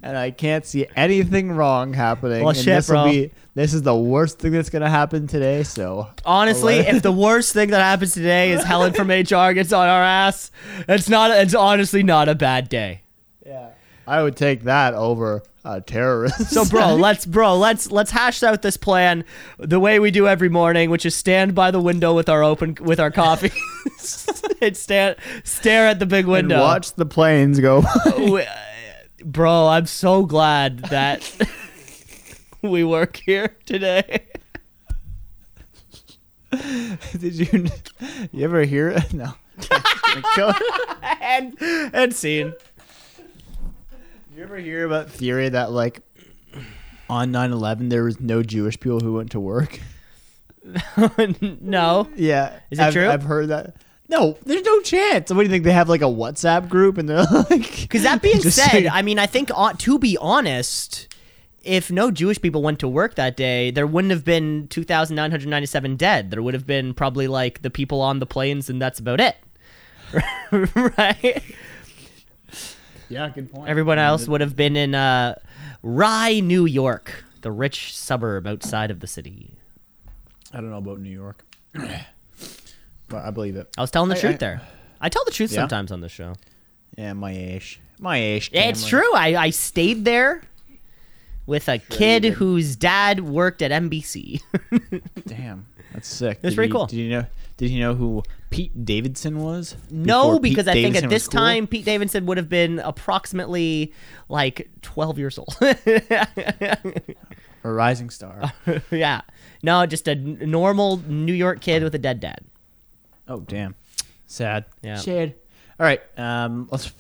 And I can't see anything wrong happening. Well, and shit, this will bro. be this is the worst thing that's gonna happen today. So Honestly, if the worst thing that happens today is Helen from HR gets on our ass, it's not. It's honestly not a bad day. yeah, I would take that over a terrorist. So, bro, let's bro, let's let's hash out this plan the way we do every morning, which is stand by the window with our open with our coffee and stand stare at the big and window. watch the planes go. Bro, I'm so glad that we work here today. Did you you ever hear it? No. And and scene. you ever hear about theory that like on 9/11 there was no Jewish people who went to work? no. Yeah. Is it I've, true? I've heard that. No, there's no chance. What do you think? They have like a WhatsApp group and they're like. Because that being said, saying. I mean, I think uh, to be honest, if no Jewish people went to work that day, there wouldn't have been 2,997 dead. There would have been probably like the people on the planes, and that's about it. right? Yeah, good point. Everyone else would have been in uh, Rye, New York, the rich suburb outside of the city. I don't know about New York, but I believe it. I was telling the I- truth I- there. I tell the truth Yeah? sometimes on this show. Yeah, my ish, my ish. It's true. I, I stayed there with a kid whose dad worked at NBC. Damn, that's sick. That's pretty you- cool. Did you know? Did you know who Pete Davidson was? no, Before Pete because I think Davidson at this cool? time Pete Davidson would have been approximately like 12 years old. a rising star. yeah. No, just a normal New York kid with a dead dad. Oh, damn, sad. Yeah. Sad. All right. Um, let's.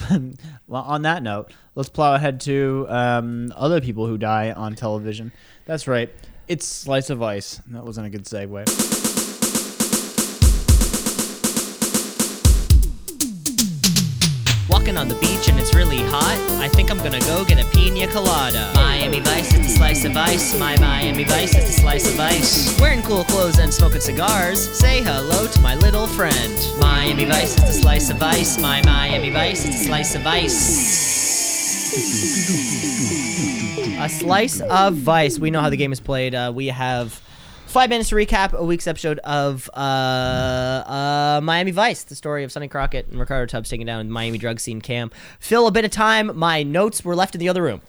well, on that note, let's plow ahead to um, other people who die on television. That's right. It's Slice of Ice. That wasn't a good segue. Walking on the beach and it's really hot. I think I'm gonna go get a pina colada. Miami Vice is the slice of ice. My Miami Vice is the slice of ice. Wearing cool clothes and smoking cigars. Say hello to my little friend. Miami Vice is the slice of ice. My Miami Vice is the slice of ice. A slice of vice. We know how the game is played. Uh, we have five minutes to recap a week's episode of uh, uh, Miami Vice, the story of Sonny Crockett and Ricardo Tubbs taking down the Miami drug scene cam. Fill a bit of time. My notes were left in the other room.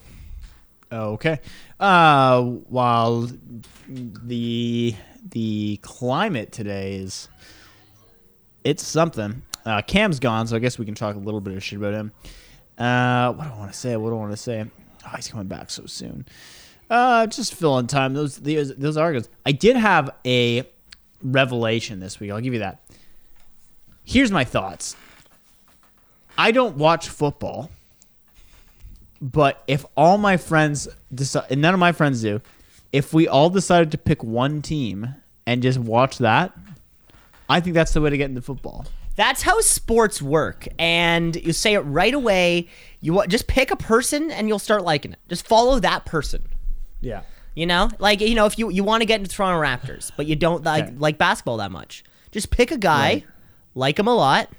Okay. Uh, while the the climate today is it's something. Uh, Cam's gone, so I guess we can talk a little bit of shit about him. Uh, what do I want to say? What do I want to say? Oh, he's coming back so soon. Uh, just filling time. Those those those arguments. I did have a revelation this week. I'll give you that. Here's my thoughts. I don't watch football. But if all my friends decide, and none of my friends do, if we all decided to pick one team and just watch that, I think that's the way to get into football. That's how sports work, and you say it right away. You just pick a person, and you'll start liking it. Just follow that person. Yeah. You know, like you know, if you you want to get into Toronto Raptors, but you don't like Okay. like basketball that much, just pick a guy, Right. like him a lot.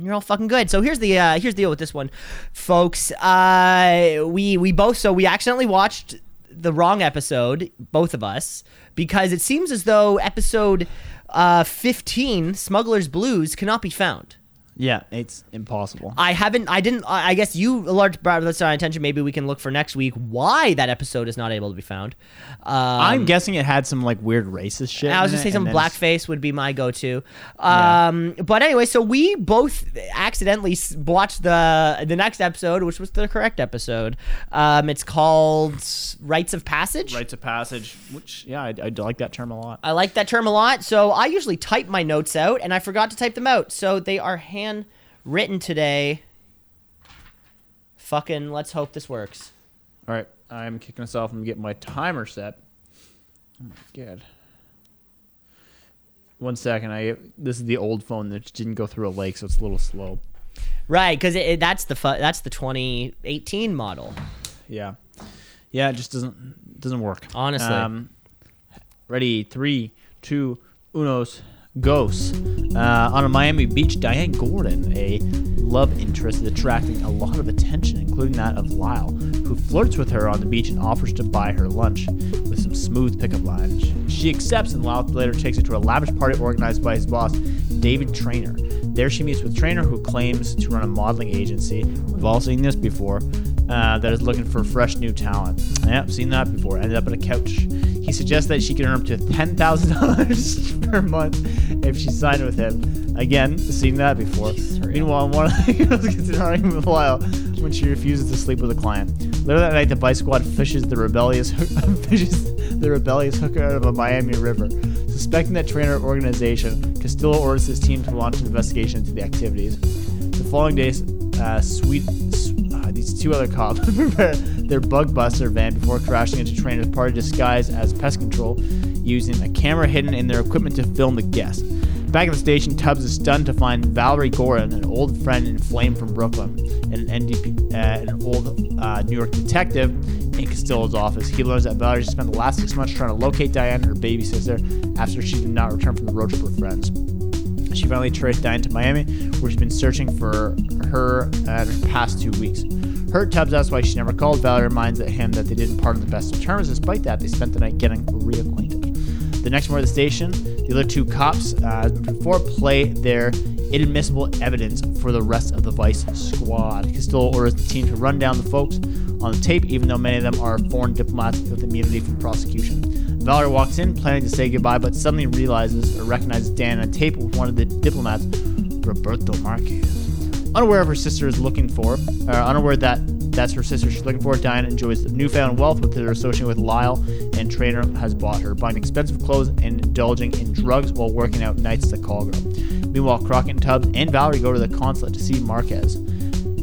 You're all fucking good. So here's the uh, here's the deal with this one, folks. Uh, we we both so we accidentally watched the wrong episode, both of us, because it seems as though episode uh, 15, Smuggler's Blues, cannot be found. Yeah, it's impossible. I haven't. I didn't. I guess you large brought this to our attention. Maybe we can look for next week why that episode is not able to be found. Um, I'm guessing it had some like weird racist shit. I was gonna it, say some and then it's- blackface would be my go-to. Yeah. Um, but anyway, so we both accidentally watched the the next episode, which was the correct episode. Um, it's called Rites of Passage. Rites of passage, which yeah, I, I like that term a lot. I like that term a lot. So I usually type my notes out, and I forgot to type them out. So they are handwritten today. Fucking, let's hope this works. All right, I'm kicking us off and getting my timer set. Oh my god. One second. I this is the old phone that didn't go through a lake, so it's a little slow. Right, because that's the fu- that's the 2018 model. Yeah, yeah. It just doesn't doesn't work. Honestly. Um, ready? Three, two, unos. Ghosts. Uh, on a Miami beach, Diane Gordon, a love interest, is attracting a lot of attention, including that of Lyle, who flirts with her on the beach and offers to buy her lunch with some smooth pickup lines. She accepts, and Lyle later takes her to a lavish party organized by his boss, David Trainer. There she meets with Trainer, who claims to run a modeling agency. We've all seen this before. Uh, that is looking for fresh new talent. Yep, seen that before. Ended up on a couch. He suggests that she can earn up to ten thousand dollars per month if she signed with him. Again, seen that before. Meanwhile, one of the girls gets an argument with Lyle when she refuses to sleep with a client. Later that night, the Vice Squad fishes the rebellious fishes the rebellious hooker out of a Miami river. Suspecting that trainer organization, Castillo orders his team to launch an investigation into the activities. The following day, uh, sweet, uh, these two other cops prepare their bug buster van before crashing into Trainer's party disguised as pest control, using a camera hidden in their equipment to film the guests. Back at the station, Tubbs is stunned to find Valerie Gordon, an old friend and flame from Brooklyn, and an NDP, uh, an old uh, New York detective in Castillo's office. He learns that Valerie spent the last six months trying to locate Diane, her baby sister, after she did not return from the road trip with friends. She finally traced Diane to Miami, where she's been searching for her uh, the past two weeks. Hurt Tubbs asks why she never called. Valerie reminds him that they didn't part on the best of terms. Despite that, they spent the night getting reacquainted. The next morning at the station, the other two cops, uh, before play their inadmissible evidence for the rest of the Vice squad. Castillo orders the team to run down the folks on the tape, even though many of them are foreign diplomats with immunity from prosecution. Valerie walks in, planning to say goodbye, but suddenly realizes or recognizes Dan on tape with one of the diplomats, Roberto Marquez. Unaware of her sister is looking for, uh, unaware that that's her sister she's looking for, Diana enjoys the newfound wealth with her association with Lyle, and Trainer has bought her, buying expensive clothes and indulging in drugs while working out nights as a call girl. Meanwhile, Crockett and Tubbs and Valerie go to the consulate to see Marquez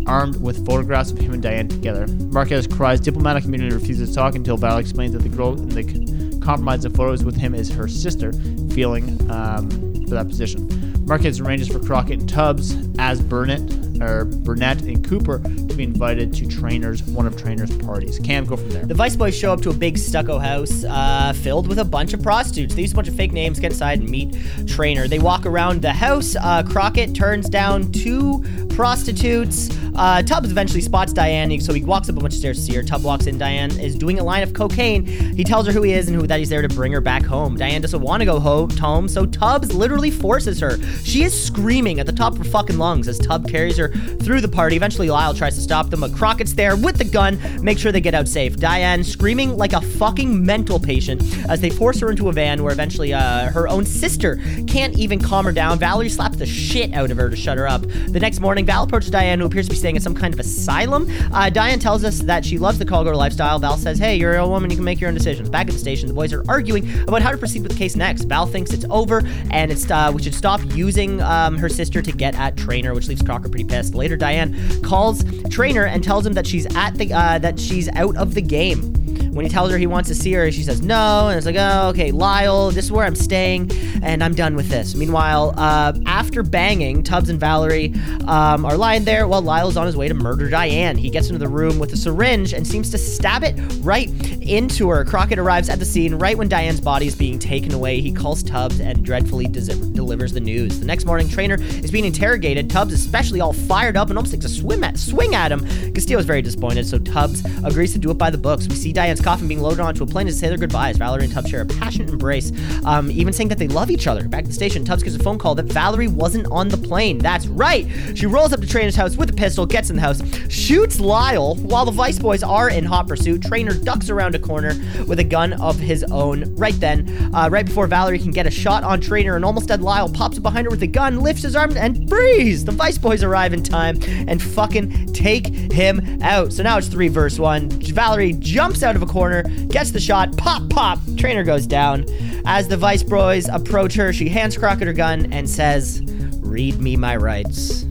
armed with photographs of him and Diane together. Marquez cries diplomatic immunity and refuses to talk until Val explains that the girl in the c- compromised the photos with him is her sister, feeling um, for that position. Marquez arranges for Crockett and Tubbs as Burnett or Burnett and Cooper to be invited to trainers one of trainers' parties. Cam, go from there. The Vice Boys show up to a big stucco house uh, filled with a bunch of prostitutes. They use a bunch of fake names, get inside, and meet Trainer. They walk around the house. Uh, Crockett turns down two prostitutes. Uh, Tubbs eventually spots Diane, so he walks up a bunch of stairs to see her. Tubb walks in. Diane is doing a line of cocaine. He tells her who he is and who that he's there to bring her back home. Diane doesn't want to go home, home, so Tubbs literally forces her. She is screaming at the top of her fucking lungs as Tubb carries her through the party. Eventually, Lyle tries to stop them, but Crockett's there with the gun, make sure they get out safe. Diane screaming like a fucking mental patient as they force her into a van where eventually uh, her own sister can't even calm her down. Valerie slaps the shit out of her to shut her up. The next morning, Val approaches Diane, who appears to be staying in some kind of asylum. Uh, Diane tells us that she loves the call girl lifestyle. Val says, Hey, you're a woman, you can make your own decisions. Back at the station, the boys are arguing about how to proceed with the case next. Val thinks it's over and it's uh, we should stop using um, her sister to get at Trainer, which leaves Crockett pretty pissed. Later, Diane calls Trainer and tells him that she's at the uh, that she's out of the game. When he tells her he wants to see her, she says no, and it's like, oh, okay, Lyle, this is where I'm staying, and I'm done with this. Meanwhile, uh, after banging, Tubbs and Valerie um, are lying there while Lyle's on his way to murder Diane. He gets into the room with a syringe and seems to stab it right into her. Crockett arrives at the scene right when Diane's body is being taken away. He calls Tubbs and dreadfully delivers the news. The next morning, Trainer is being interrogated. Tubbs, especially all fired up and almost takes a swim at, swing at him. Castillo is very disappointed, so Tubbs agrees to do it by the books. We see Diane's coffin being loaded onto a plane to say their goodbyes. Valerie and Tubbs share a passionate embrace, um, even saying that they love each other. Back at the station, Tubbs gets a phone call that Valerie wasn't on the plane. That's right. She rolls up to Trainer's house with a pistol, gets in the house, shoots Lyle while the Vice Boys are in hot pursuit. Trainer ducks around a corner with a gun of his own. Right then, uh, right before Valerie can get a shot on Trainer, an almost dead Lyle pops up behind her with a gun, lifts his arm, and freeze! The Vice Boys arrive in time and fucking take him out. So now it's three verse one. Valerie jumps out of a corner, gets the shot, pop, pop. Trainer goes down. As the Vice Boys approach her, she hands Crockett her gun and says, "Read me my rights."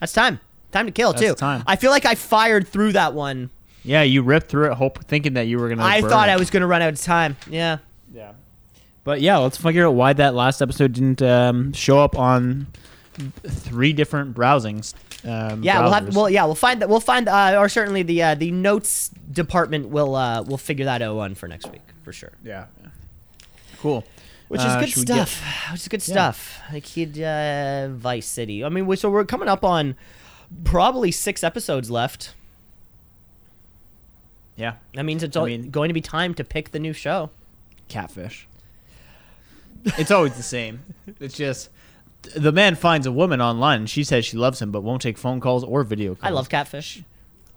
That's time. Time to kill That's too. time. I feel like I fired through that one. Yeah, you ripped through it, hope thinking that you were gonna. I burn thought it. I was gonna run out of time. Yeah. Yeah. But yeah, let's figure out why that last episode didn't um, show up on three different browsings. Um, Yeah, we'll have. Well, yeah, we'll find that. We'll find, uh, or certainly the uh, the notes department will uh, will figure that out on for next week for sure. yeah. Cool. Which is Uh, good we get- stuff. Which is good stuff. Like he'd uh, Vice City. I mean, we, so we're coming up on probably six episodes left. yeah. That means it's I mean- going to be time to pick the new show. Catfish. It's always the same. It's just the man finds a woman online and she says she loves him but won't take phone calls or video calls. I love Catfish.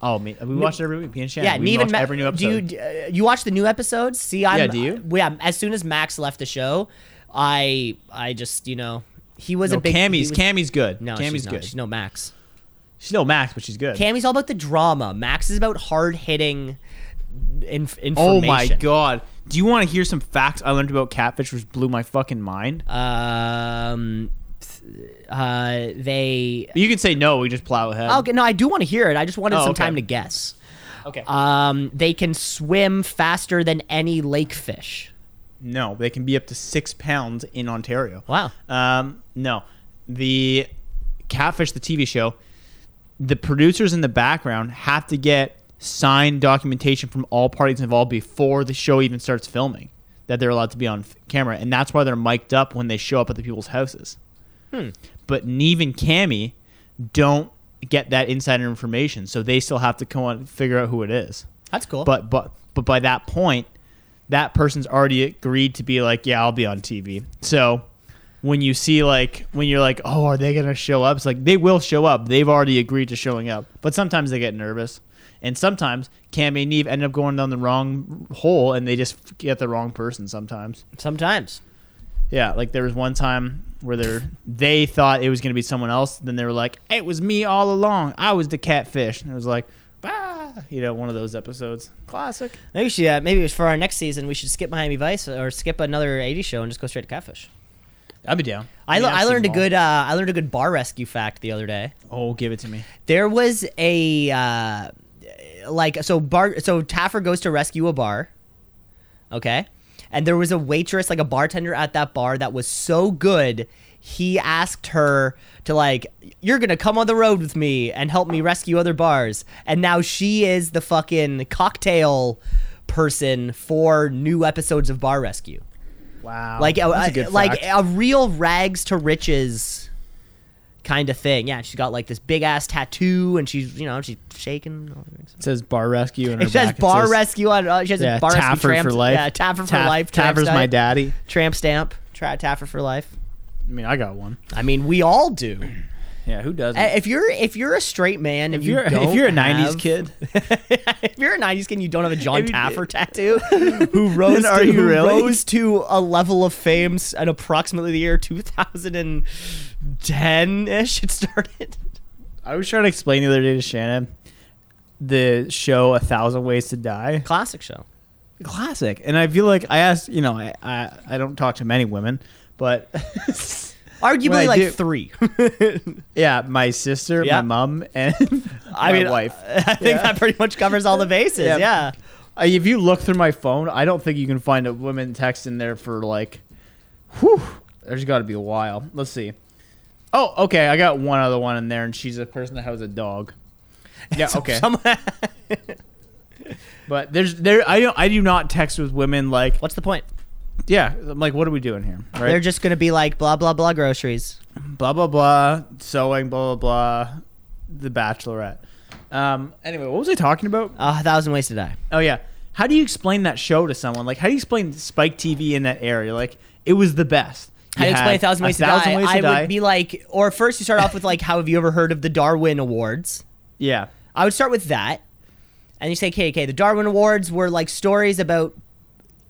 Oh, me. We watch it every week. Me and Shannon. Yeah, we even watch Ma- every new episode. do you uh, you watch the new episodes? See, I'm Yeah, do you? yeah. As soon as Max left the show, I I just you know he was no, a big. Kamie's was- Kamie's good. No, Kamie's she's not. good. She's no Max. She's no Max, but she's good. Kamie's all about the drama. Max is about hard hitting. Inf- information. oh my god. Do you want to hear some facts I learned about catfish which blew my fucking mind? Um, uh, they. you can say no, we just plow ahead. Okay, no, I do want to hear it. I just wanted Oh, some okay. time to guess. Okay. Um, they can swim faster than any lake fish. no, they can be up to six pounds in Ontario. Wow. Um, no, the Catfish, the TV show, the producers in the background have to get signed documentation from all parties involved before the show even starts filming that they're allowed to be on f- camera, and that's why they're mic'd up when they show up at the people's houses. Hmm. But Nev and Kamie don't get that insider information, so they still have to come on and figure out who it is. That's cool. But but but by that point, that person's already agreed to be like, yeah, I'll be on TV. So when you see like when you're like, oh, are they gonna show up? It's like they will show up. They've already agreed to showing up. But sometimes they get nervous, and sometimes Kamie and Nev end up going down the wrong hole, and they just get the wrong person. Sometimes, sometimes. Yeah. Like there was one time where they they thought it was gonna be someone else. Then they were like, it was me all along. I was the catfish, and it was like. Ah, you know, one of those episodes. Classic. Maybe should, uh, maybe for our next season we should skip Miami Vice or skip another 80s show and just go straight to Catfish. I'd be down. I, mean, le- I've I learned a good uh, I learned a good bar rescue fact the other day. Oh, give it to me. There was a uh, like so bar so Taffer goes to rescue a bar. Okay? And there was a waitress like a bartender at that bar that was so good he asked her to like you're going to come on the road with me and help me rescue other bars. And now she is the fucking cocktail person for new episodes of Bar Rescue. Wow. Like a, That's uh, a good like fact. a real rags to riches kind of thing. Yeah, she's got like this big ass tattoo, and she's you know she's shaking. it says bar rescue and It says bar rescue on. Uh, she has Yeah, a bar rescue Taffer tramp, for life. Yeah, Taffer for Ta- life. Tramp Taffer's my daddy. Tramp stamp. Tra- Taffer for life. I mean, I got one. I mean, we all do. Yeah, who doesn't? If you're if you're a straight man, and if you're you if you're a '90s have- kid, if you're a '90s kid, and you don't have a Jon If Taffer tattoo, who rose are to, who really? rose to a level of fame at approximately the year 2010 ish. It started. I was trying to explain the other day to Shannon the show A Thousand Ways to Die. Classic show. Classic, and I feel like I asked. You know, I I, I don't talk to many women, but Arguably like do- three. yeah, my sister, Yeah. my mom, and I my mean, wife. I think that pretty much covers all the bases. Yeah. Yeah. If you look through my phone, I don't think you can find a women text in there for like, whew, there's got to be a while. Let's see. Oh, okay, I got one other one in there, and she's a person that has a dog. Yeah, okay. But there's there I don't I do not text with women like What's the point? Yeah I'm like what are we doing here right They're just gonna be like blah blah blah groceries. blah blah blah sewing blah blah blah the Bachelorette. Um. Anyway, what was I talking about? Uh, a thousand ways to die. Oh yeah. How do you explain that show to someone? Like, how do you explain Spike TV in that area? Like, it was the best. How do you explain a thousand ways, Thousand to, die? Ways to I Die. would be like, or first you start off with like, how have you ever heard of the Darwin Awards? yeah. I would start with that, and you say, okay, okay, the Darwin Awards were like stories about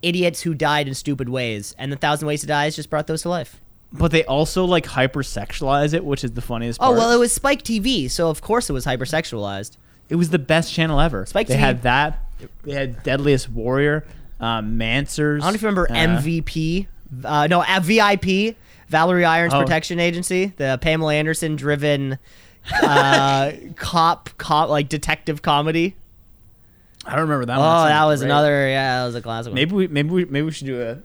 idiots who died in stupid ways, and the Thousand Ways to Die has just brought those to life. But they also like hypersexualize it, which is the funniest Oh part. well, it was Spike TV, so of course it was hypersexualized. It was the best channel ever. Spike TV. they TV. had that. They had Deadliest Warrior, um, Manswers. I don't know if you remember uh, MVP. Uh, no, uh, VIP, Vallery Irons Oh. Protection Agency, the Pamela Anderson driven uh, cop, cop, like detective comedy. I don't remember that. Oh, one. that was Great. another. Yeah, that was a classic one. Maybe we maybe we maybe we should do a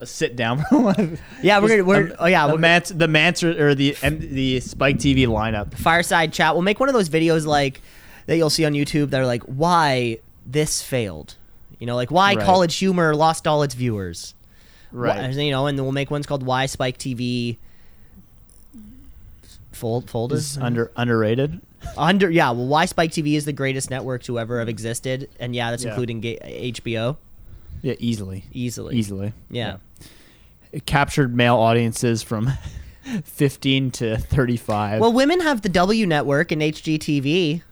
a sit down. one. Yeah, we're gonna. We're, oh yeah, the Mance, the Mance or the M- the Spike TV lineup. fireside chat. We'll make one of those videos like that you'll see on YouTube that are like why this failed. You know, like why Right. College Humor lost all its viewers. Right. Why- you know, and then we'll make ones called Why Spike TV. Fold folders Is under underrated. Under yeah. Well, Why Spike TV is the greatest network to ever have existed, and yeah, that's Yeah. including ga- HBO Yeah, easily. easily. Easily. Yeah. It captured male audiences from 15 to 35. Well, women have the W network and HGTV.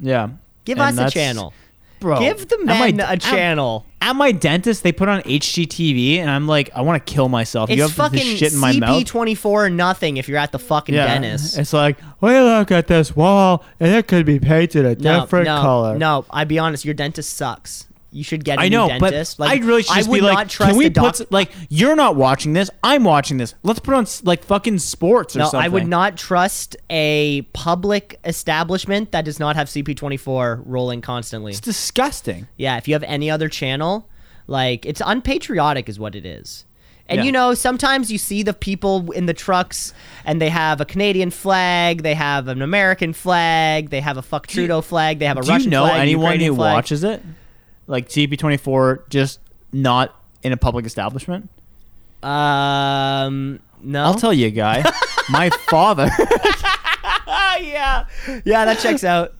yeah. Give And us a that's- channel. Bro, Give the at my- a channel. At my dentist, they put on HGTV, and I'm like, I want to kill myself. you have fucking this shit in my mouth. CP24 nothing if you're at the fucking dentist. It's like, we look at this wall, and it could be painted a No, different no, color. no. I'd be honest, your dentist sucks. You should get a I know, new but dentist. like, I'd really just I would be like, not trust can we doc- put like you're not watching this, I'm watching this. Let's put on s- like fucking sports or No, something. I would not trust a public establishment that does not have CP24 rolling constantly. It's disgusting. Yeah, if you have any other channel, like it's unpatriotic, is what it is. And Yeah. you know, sometimes you see the people in the trucks and they have a Canadian flag, they have an American flag, they have a fuck Trudeau flag, they have a Do Russian you know flag, anyone Ukrainian who flag. watches it? Like CP24, just not in a public establishment. Um, no. I'll tell you, guy. my father. Ah, yeah, yeah, that checks out.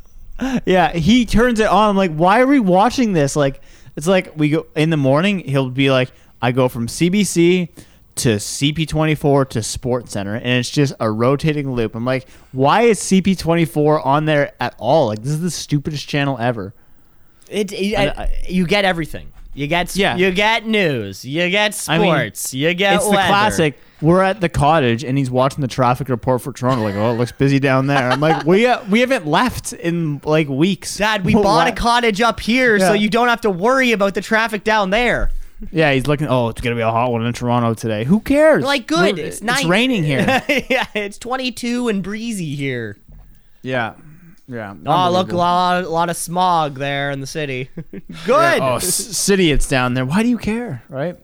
yeah, he turns it on. I'm like, why are we watching this? Like, it's like we go in the morning. He'll be like, I go from CBC to CP24 to Sports Center, and it's just a rotating loop. I'm like, why is CP24 on there at all? Like, this is the stupidest channel ever. It, it- And I- you get everything. You get Yeah. You get news. You get I mean, sports. you get it's the classic. We're at the cottage, and he's watching the traffic report for Toronto. Like, oh, it looks busy down there. I'm like, we uh, we haven't left in like weeks. Dad, we What- bought a cottage up here, so you don't have to worry about the traffic down there. Yeah, he's looking. Oh, it's gonna be a hot one in Toronto today. Who cares? Like, good. We're- It's nice. raining here. yeah, it's 22 and breezy here. yeah, yeah. Oh, look, a lot, a lot of smog there in the city. good. Oh, s- city, it's down there. Why do you care? Right?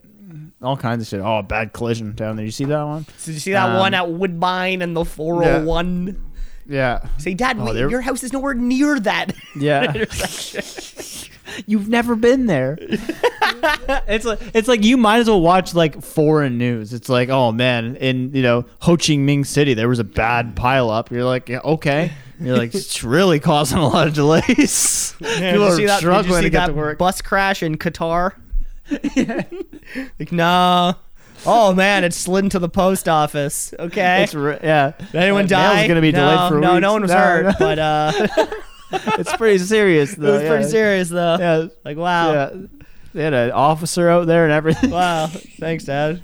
All kinds of shit. Oh, bad collision down there. You see that one? Did you see that Um, one at Woodbine and the 401? Yeah. Say, Dad, Oh, wait, your house is nowhere near that. Yeah. You've never been there. it's like it's like you might as well watch like foreign news. It's like, oh man, in you know Ho Chi Minh City there was a bad pile up. You're like, yeah, okay. You're like, it's really causing a lot of delays. Did People are see that, struggling see to get that to work. bus crash in Qatar? like, no. Oh man, it slid into the post office. Okay. It's re- yeah. Did anyone mail's die? gonna be delayed no, for no, weeks. no one was No, hurt, no. but uh, it's pretty serious though. it was pretty serious though. Yeah. Like, wow, Yeah. They had an officer out there and everything. wow. Thanks, Dad.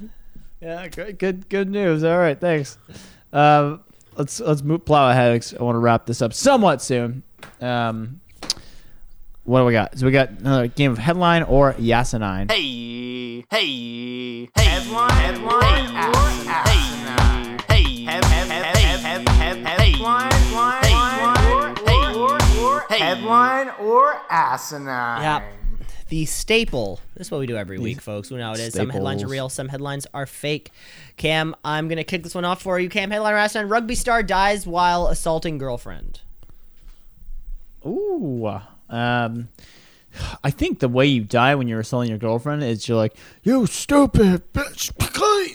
Yeah, good, good, good news. All right, thanks. Um, let's let's move, plow ahead. 'cause I want to wrap this up somewhat soon. Um, what do we got? So we got another game of headline or asinine. Hey, hey, hey. Headline, headline, hey, hey, head, head, head, head, head, headline, headline, hey, headline or asinine. Yeah. The staple. This is what we do every week, folks. We know it is. Some headlines are real, some headlines are fake. Cam, I'm gonna kick this one off for you. Cam, headline last night: Rugby star dies while assaulting girlfriend. Ooh. Um, I think the way you die when you're assaulting your girlfriend is you're like, you stupid bitch,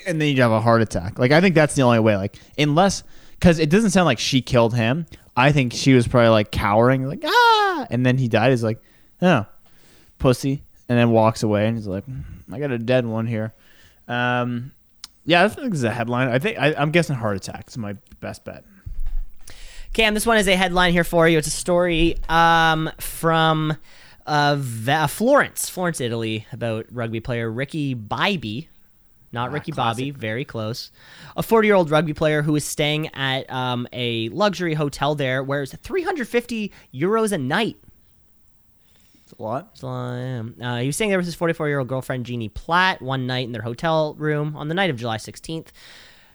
and then you have a heart attack. Like I think that's the only way. Like unless, because it doesn't sound like she killed him. I think she was probably like cowering, like ah, and then he died. He's like, oh, pussy, and then walks away, and he's like, "Mm, I got a dead one here. Um, yeah, I think this is a headline. I think I, I'm guessing heart attack is my best bet. Cam, this one is a headline here for you. It's a story um, from uh, Va- Florence, Florence, Italy, about rugby player Ricky Bybee. Not Ricky Bobby, very close. A 40 year old rugby player who is staying at um, a luxury hotel there, where it's 350 euros a night. A lot. Uh, he was staying there with his 44 year old girlfriend, Jeannie Platt, one night in their hotel room on the night of July 16th.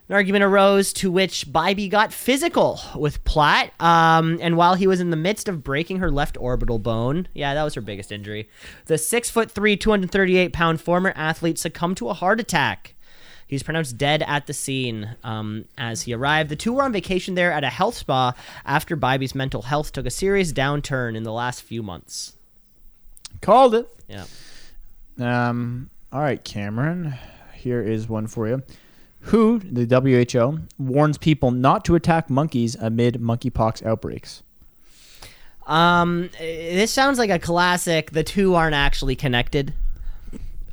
An argument arose to which Bybee got physical with Platt. Um, and while he was in the midst of breaking her left orbital bone, yeah, that was her biggest injury, the six foot three, 238 pound former athlete succumbed to a heart attack. He's pronounced dead at the scene um, as he arrived. The two were on vacation there at a health spa after Bybee's mental health took a serious downturn in the last few months. Called it. Yeah. Um, all right, Cameron. Here is one for you. Who, the WHO, warns people not to attack monkeys amid monkeypox outbreaks? Um, this sounds like a classic. The two aren't actually connected.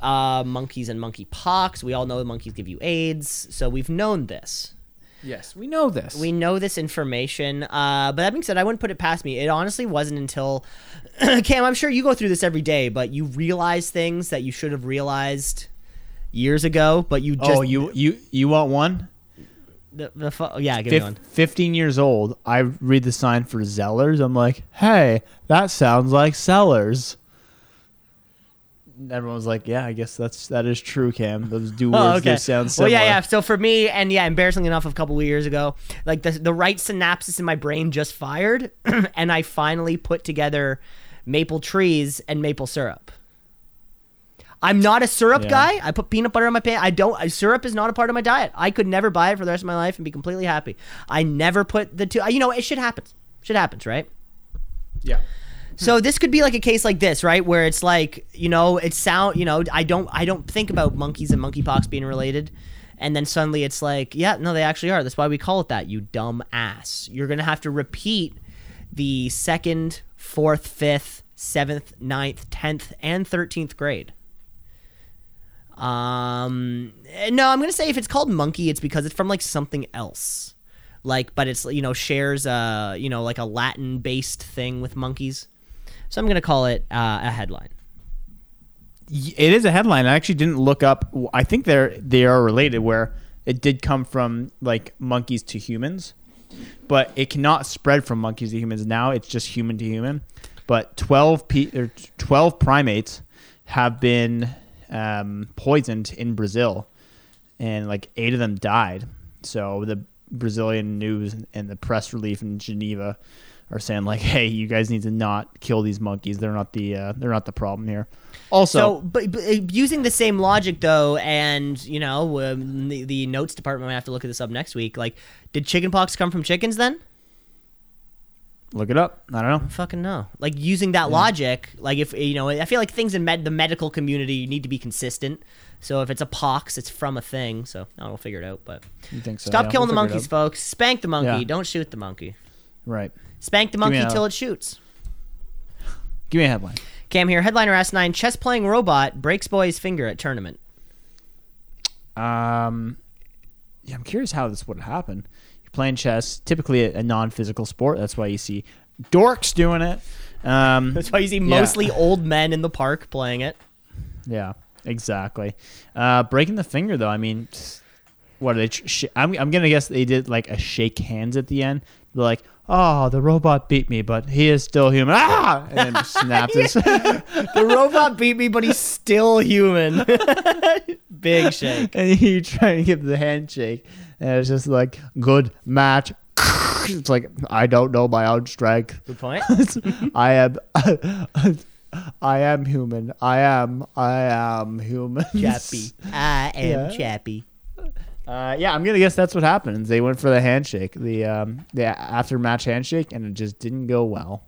Uh, monkeys and monkeypox. We all know monkeys give you AIDS, so we've known this. Yes, we know this. We know this information. Uh, but that being said, I wouldn't put it past me. It honestly wasn't until Cam. I'm sure you go through this every day, but you realize things that you should have realized years ago. But you just oh, you you you want one? the, the fu- yeah, give me one. 15 years old, I read the sign for Zellers. I'm like, hey, that sounds like Sellers. Everyone's like, yeah, I guess that's that is true, Cam. Those do oh, words Oh, okay. do sound well, similar. yeah, yeah. So for me, and yeah, embarrassingly enough, a couple of years ago, like the the right synapses in my brain just fired, and I finally put together maple trees and maple syrup. I'm not a syrup Yeah. guy. I put peanut butter on my pan. I don't. Syrup is not a part of my diet. I could never buy it for the rest of my life and be completely happy. I never put the two. You know, it should happen. Shit happens, right? Yeah. So this could be like a case like this, right? Where it's like, you know, it sound, you know, I don't, I don't think about monkeys and monkeypox being related, and then suddenly it's like, yeah, no, they actually are. That's why we call it that. You dumb ass. You're gonna have to repeat the second, fourth, fifth, seventh, ninth, tenth, and thirteenth grade. Um, no, I'm gonna say if it's called monkey, it's because it's from like something else, like, but it's you know shares uh you know like a Latin based thing with monkeys. So I'm gonna call it uh, a headline. It is a headline. I actually didn't look up. I think they're they are related. Where it did come from like monkeys to humans, but it cannot spread from monkeys to humans. Now it's just human to human. But twelve pe- or twelve primates have been um, poisoned in Brazil, and like eight of them died. So the Brazilian news and the press relief in Geneva are saying like, "Hey, you guys need to not kill these monkeys. They're not the uh, they're not the problem here." Also, So, but, but uh, using the same logic though, and you know, um, the, the notes department might have to look at this up next week. Like, did chickenpox come from chickens then? look it up. I don't know. Fucking no. Like using that logic, like if you know, I feel like things in med- the medical community need to be consistent. So if it's a pox, it's from a thing. So I don't know, figure it out. But You think so? stop yeah. killing We'll the monkeys, folks. Spank the monkey. Yeah. Don't shoot the monkey. Right. Spank the monkey till it shoots. Give me a headline. Cam here. Headline or asinine chess playing robot breaks boy's finger at tournament. Um, yeah, I'm curious how this would happen. You're playing chess, typically a, a non-physical sport. That's why you see dorks doing it. Um, That's why you see Yeah. mostly old men in the park playing it. Yeah, exactly. Uh, breaking the finger though. I mean, what are they? Sh- I'm I'm gonna guess they did like a shake hands at the end. They're like, oh, the robot beat me, but he is still human. Ah, and then snapped his. The robot beat me, but he's still human. Big shake. and you try to give the handshake, and it's just like good match. It's like I don't know my own strength. Good point. I am, I am human. I am, I am human. Chappie. I am Yeah. Chappie. Uh, yeah, I'm gonna guess that's what happens. They went for the handshake, the um, the after match handshake, and it just didn't go well.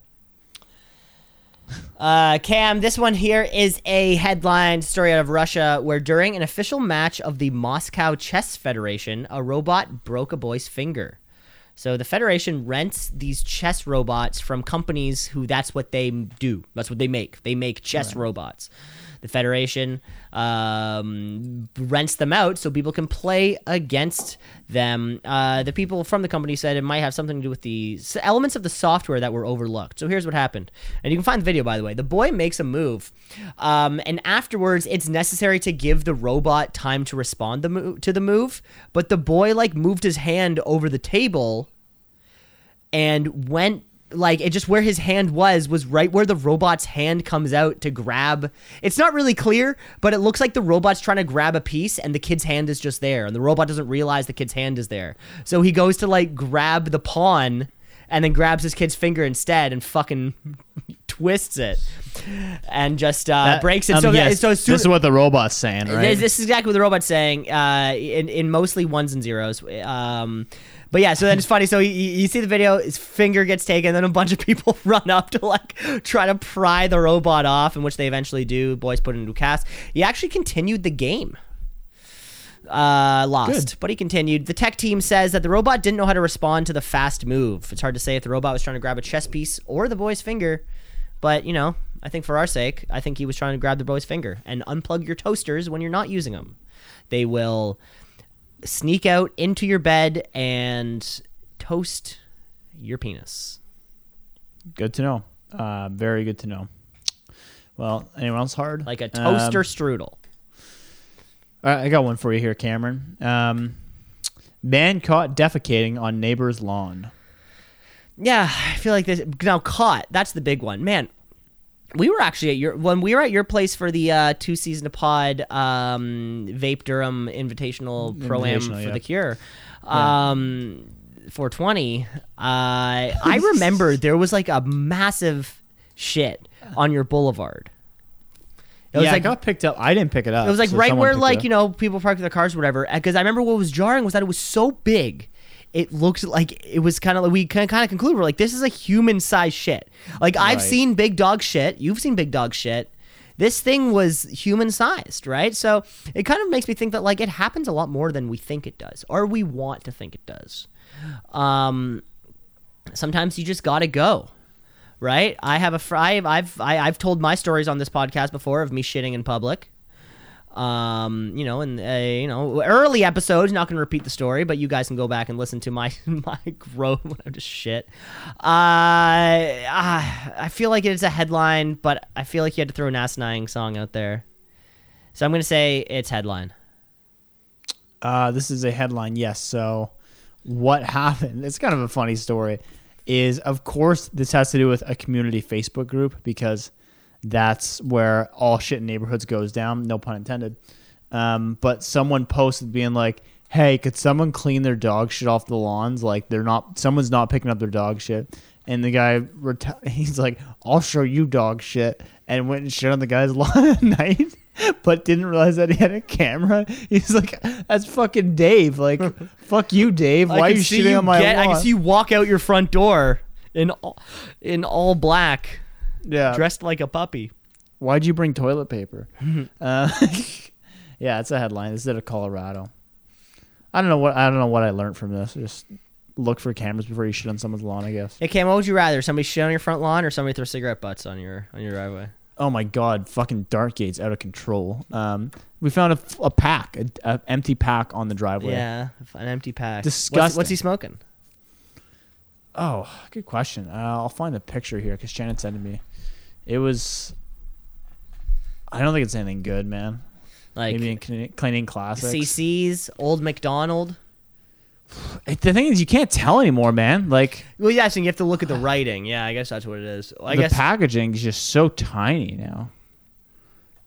Uh, Cam, this one here is a headline story out of Russia where during an official match of the Moscow Chess Federation, a robot broke a boy's finger. So the Federation rents these chess robots from companies who that's what they do. That's what they make. They make chess robots. The Federation um, rents them out so people can play against them. Uh, the people from the company said it might have something to do with the elements of the software that were overlooked. So here's what happened. And you can find the video, by the way. The boy makes a move. Um, and afterwards, it's necessary to give the robot time to respond the mo- to the move. But the boy, like, moved his hand over the table and went like it just where his hand was was right where the robot's hand comes out to grab it's not really clear but it looks like the robot's trying to grab a piece and the kid's hand is just there and the robot doesn't realize the kid's hand is there so he goes to like grab the pawn and then grabs his kid's finger instead and fucking twists it and just uh, That- breaks it. um, so, that- yes, so soon this is what the robot's saying, right? this, this is exactly what the robot's saying uh, in, in mostly ones and zeros. Um, but yeah, so then it's funny. So you, you see the video, his finger gets taken, then a bunch of people run up to like try to pry the robot off, in which they eventually do. Boys put into a cast. He actually continued the game. Uh, lost, Good. but he continued. The tech team says that the robot didn't know how to respond to the fast move. It's hard to say if the robot was trying to grab a chess piece or the boy's finger, but you know, I think for our sake, I think he was trying to grab the boy's finger and unplug your toasters when you're not using them. They will sneak out into your bed and toast your penis. good to know. Uh, very good to know. Well, anyone else hard? Like a Um, toaster strudel. All right, I got one for you here, Cameron. Um, man caught defecating on neighbor's lawn. Yeah, I feel like this now caught. That's the big one, man. We were actually at your when we were at your place for the uh, two season of pod um, Vape Durham Invitational Pro Am for yeah. the Cure. Um, 420. Uh, I remember there was like a massive shit on your boulevard. It was yeah, like I got picked up. I didn't pick it up. It was like so right where like you know people park their cars or whatever. Because I remember what was jarring was that it was so big. It looked like it was kind of like we kind of conclude we're like this is a human sized shit. Like I've Right. seen big dog shit. You've seen big dog shit. This thing was human sized, right? So it kind of makes me think that like it happens a lot more than we think it does, or we want to think it does. Um, sometimes you just gotta go right? I have a fr- I've I've I, I've told my stories on this podcast before of me shitting in public. Um, you know, and uh, you know, early episodes. Not going to repeat the story, but you guys can go back and listen to my my growth when I'm just shit. Uh, ah, I feel like it's a headline, but I feel like you had to throw an asinine song out there. So I'm going to say it's headline. Uh, this is a headline, yes. So, what happened? It's kind of a funny story. Is of course this has to do with a community Facebook group because that's where all shit in neighborhoods goes down. No pun intended. Um, but someone posted being like, "Hey, could someone clean their dog shit off the lawns? Like they're not, someone's not picking up their dog shit." And the guy, reti- he's like, "I'll show you dog shit," and went and shit on the guy's lawn at night. But didn't realize that he had a camera. He's like, "That's fucking Dave. Like, fuck you, Dave. Why are you shitting on my get, I can see you walk out your front door in all, in all black, yeah. dressed like a puppy. Why'd you bring toilet paper? uh, yeah, it's a headline. This is out of Colorado. I don't know what I don't know what I learned from this. Just look for cameras before you shit on someone's lawn. I guess. Hey Cam, what would you rather? Somebody shit on your front lawn or somebody throw cigarette butts on your on your driveway? Oh my god, fucking Darkgate's out of control. Um, we found a, a pack, a, a empty pack on the driveway. Yeah, an empty pack. What's, Disgusting. what's he smoking? Oh, good question. Uh, I'll find the picture here because Shannon sent it to me. It was. I don't think it's anything good, man. Like Maybe in cleaning, classics. CC's, Old McDonald. It- the thing is, you can't tell anymore, man. Like Well, yeah, so you have to look at the writing. Yeah, I guess that's what it is. I the guess packaging is just so tiny now.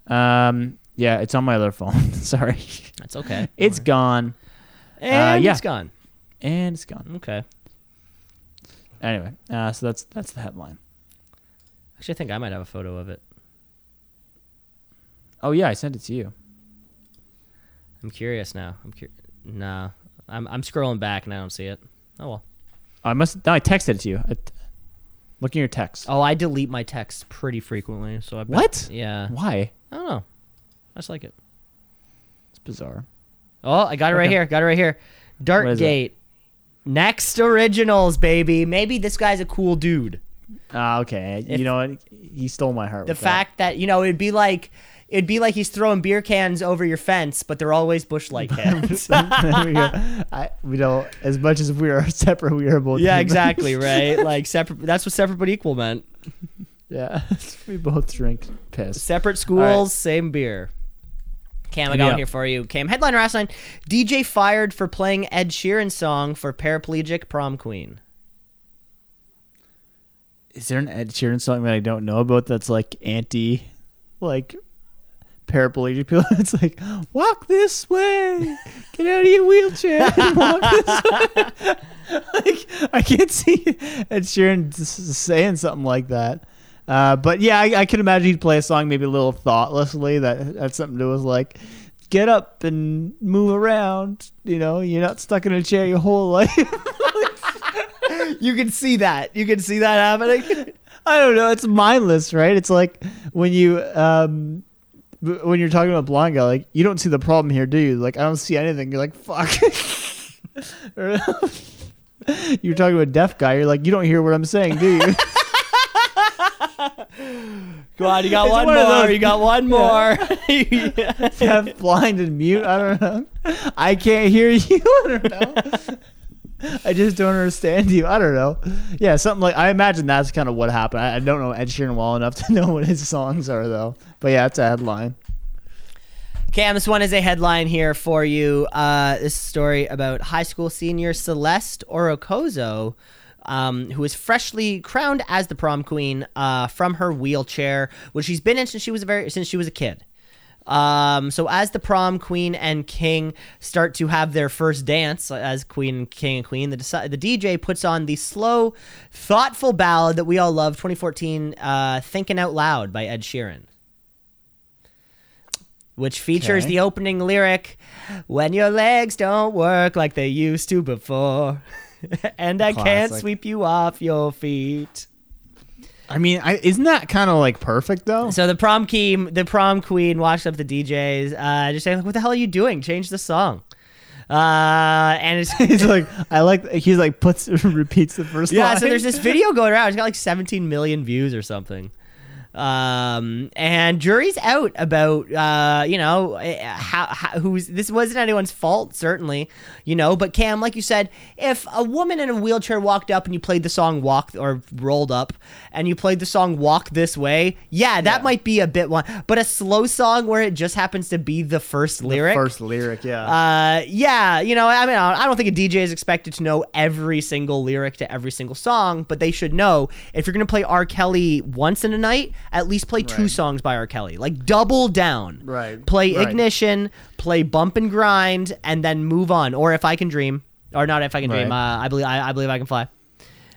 Um, yeah, it's on my other phone. Sorry, that's okay. it's gone and yeah. it's gone. and it's gone. Okay. Anyway, uh, so that's that's the headline. Actually, I think I might have a photo of it. Oh yeah, I sent it to you. I'm curious now. I'm curious. Nah, I'm I'm scrolling back and I don't see it. Oh well. I must. No, I texted it to you. I, look in your text. Oh, I delete my texts pretty frequently, so I bet, What? Yeah. Why? I don't know. I just like it. It's bizarre. Oh, I got it right Okay. here. Got it right here. Dark What is it? Gate. Next originals, baby. Maybe this guy's a cool dude. Ah, okay. If- you know what? He stole my heart. The fact that you know it'd be like it'd be like he's throwing beer cans over your fence, but they're always Busch Light cans. we go. I, we don't. As much as we are separate, we are both. yeah, exactly. Right. Like separate. That's what separate but equal meant. Yeah, we both drink piss. Separate schools, same beer. Cam, I got one here for you. Cam, headline night. DJ fired for playing Ed Sheeran song for paraplegic prom queen. Is there an Ed Sheeran song that I don't know about that's like anti, like paraplegic people? It's like walk this way, get out of your wheelchair, and walk this way. like I can't see Ed Sheeran saying something like that. Uh, but yeah, I, I can imagine he'd play a song maybe a little thoughtlessly that had something to do with like, get up and move around. You know, you're not stuck in a chair your whole life. You can see that. You can see that happening. I don't know. It's mindless, right? It's like when you um, when you're talking about a blind guy, like you don't see the problem here, do you? Like I don't see anything. You're like fuck. You're talking to a deaf guy. You're like you don't hear what I'm saying, do you? Go on, you got one, one more. You got one more. deaf, blind, and mute. I don't know. I can't hear you. I don't know. I just don't understand you. I don't know. Yeah, something like I imagine that's kind of what happened. I, I don't know Ed Sheeran well enough to know what his songs are though. But yeah, it's a headline. Cam, this one is a headline here for you. Uh, this story about high school senior Celeste Orocozo, um, was freshly crowned as the prom queen uh, from her wheelchair, which she's been in since she was a very since she was a kid. Um, so as the prom queen and king start to have their first dance as queen, and king, and queen, the deci- the DJ puts on the slow, thoughtful ballad that we all love, 2014, uh, "Thinking Out Loud" by Ed Sheeran. Which features Okay. the opening lyric when your legs don't work like they used to before and i can't sweep you off your feet I mean, I, isn't that kind of like perfect though? so the prom queen the prom queen watched up the djs uh just saying like what the hell are you doing change the song uh and it's he's like, I like. He's like puts repeats the first. yeah line. so there's this video going around it's got like 17 million views or something um and jury's out about uh you know eh, how, how who's this wasn't anyone's fault certainly you know but cam like you said if a woman in a wheelchair walked up and you played the song walk or rolled up and you played the song walk this way yeah that Yeah. might be a bit one but a slow song where it just happens to be the first lyric first lyric. Yeah. uh, yeah, you know, I mean, I don't think a DJ is expected to know every single lyric to every single song, but they should know if you're gonna play R. Kelly once in a night, at least play two Right. songs by R. Kelly. Like double down. Right, Play right. Ignition, play Bump and Grind, and then move on. Or If I Can Dream, or not If I Can Dream. Uh, I believe I, I believe I can fly.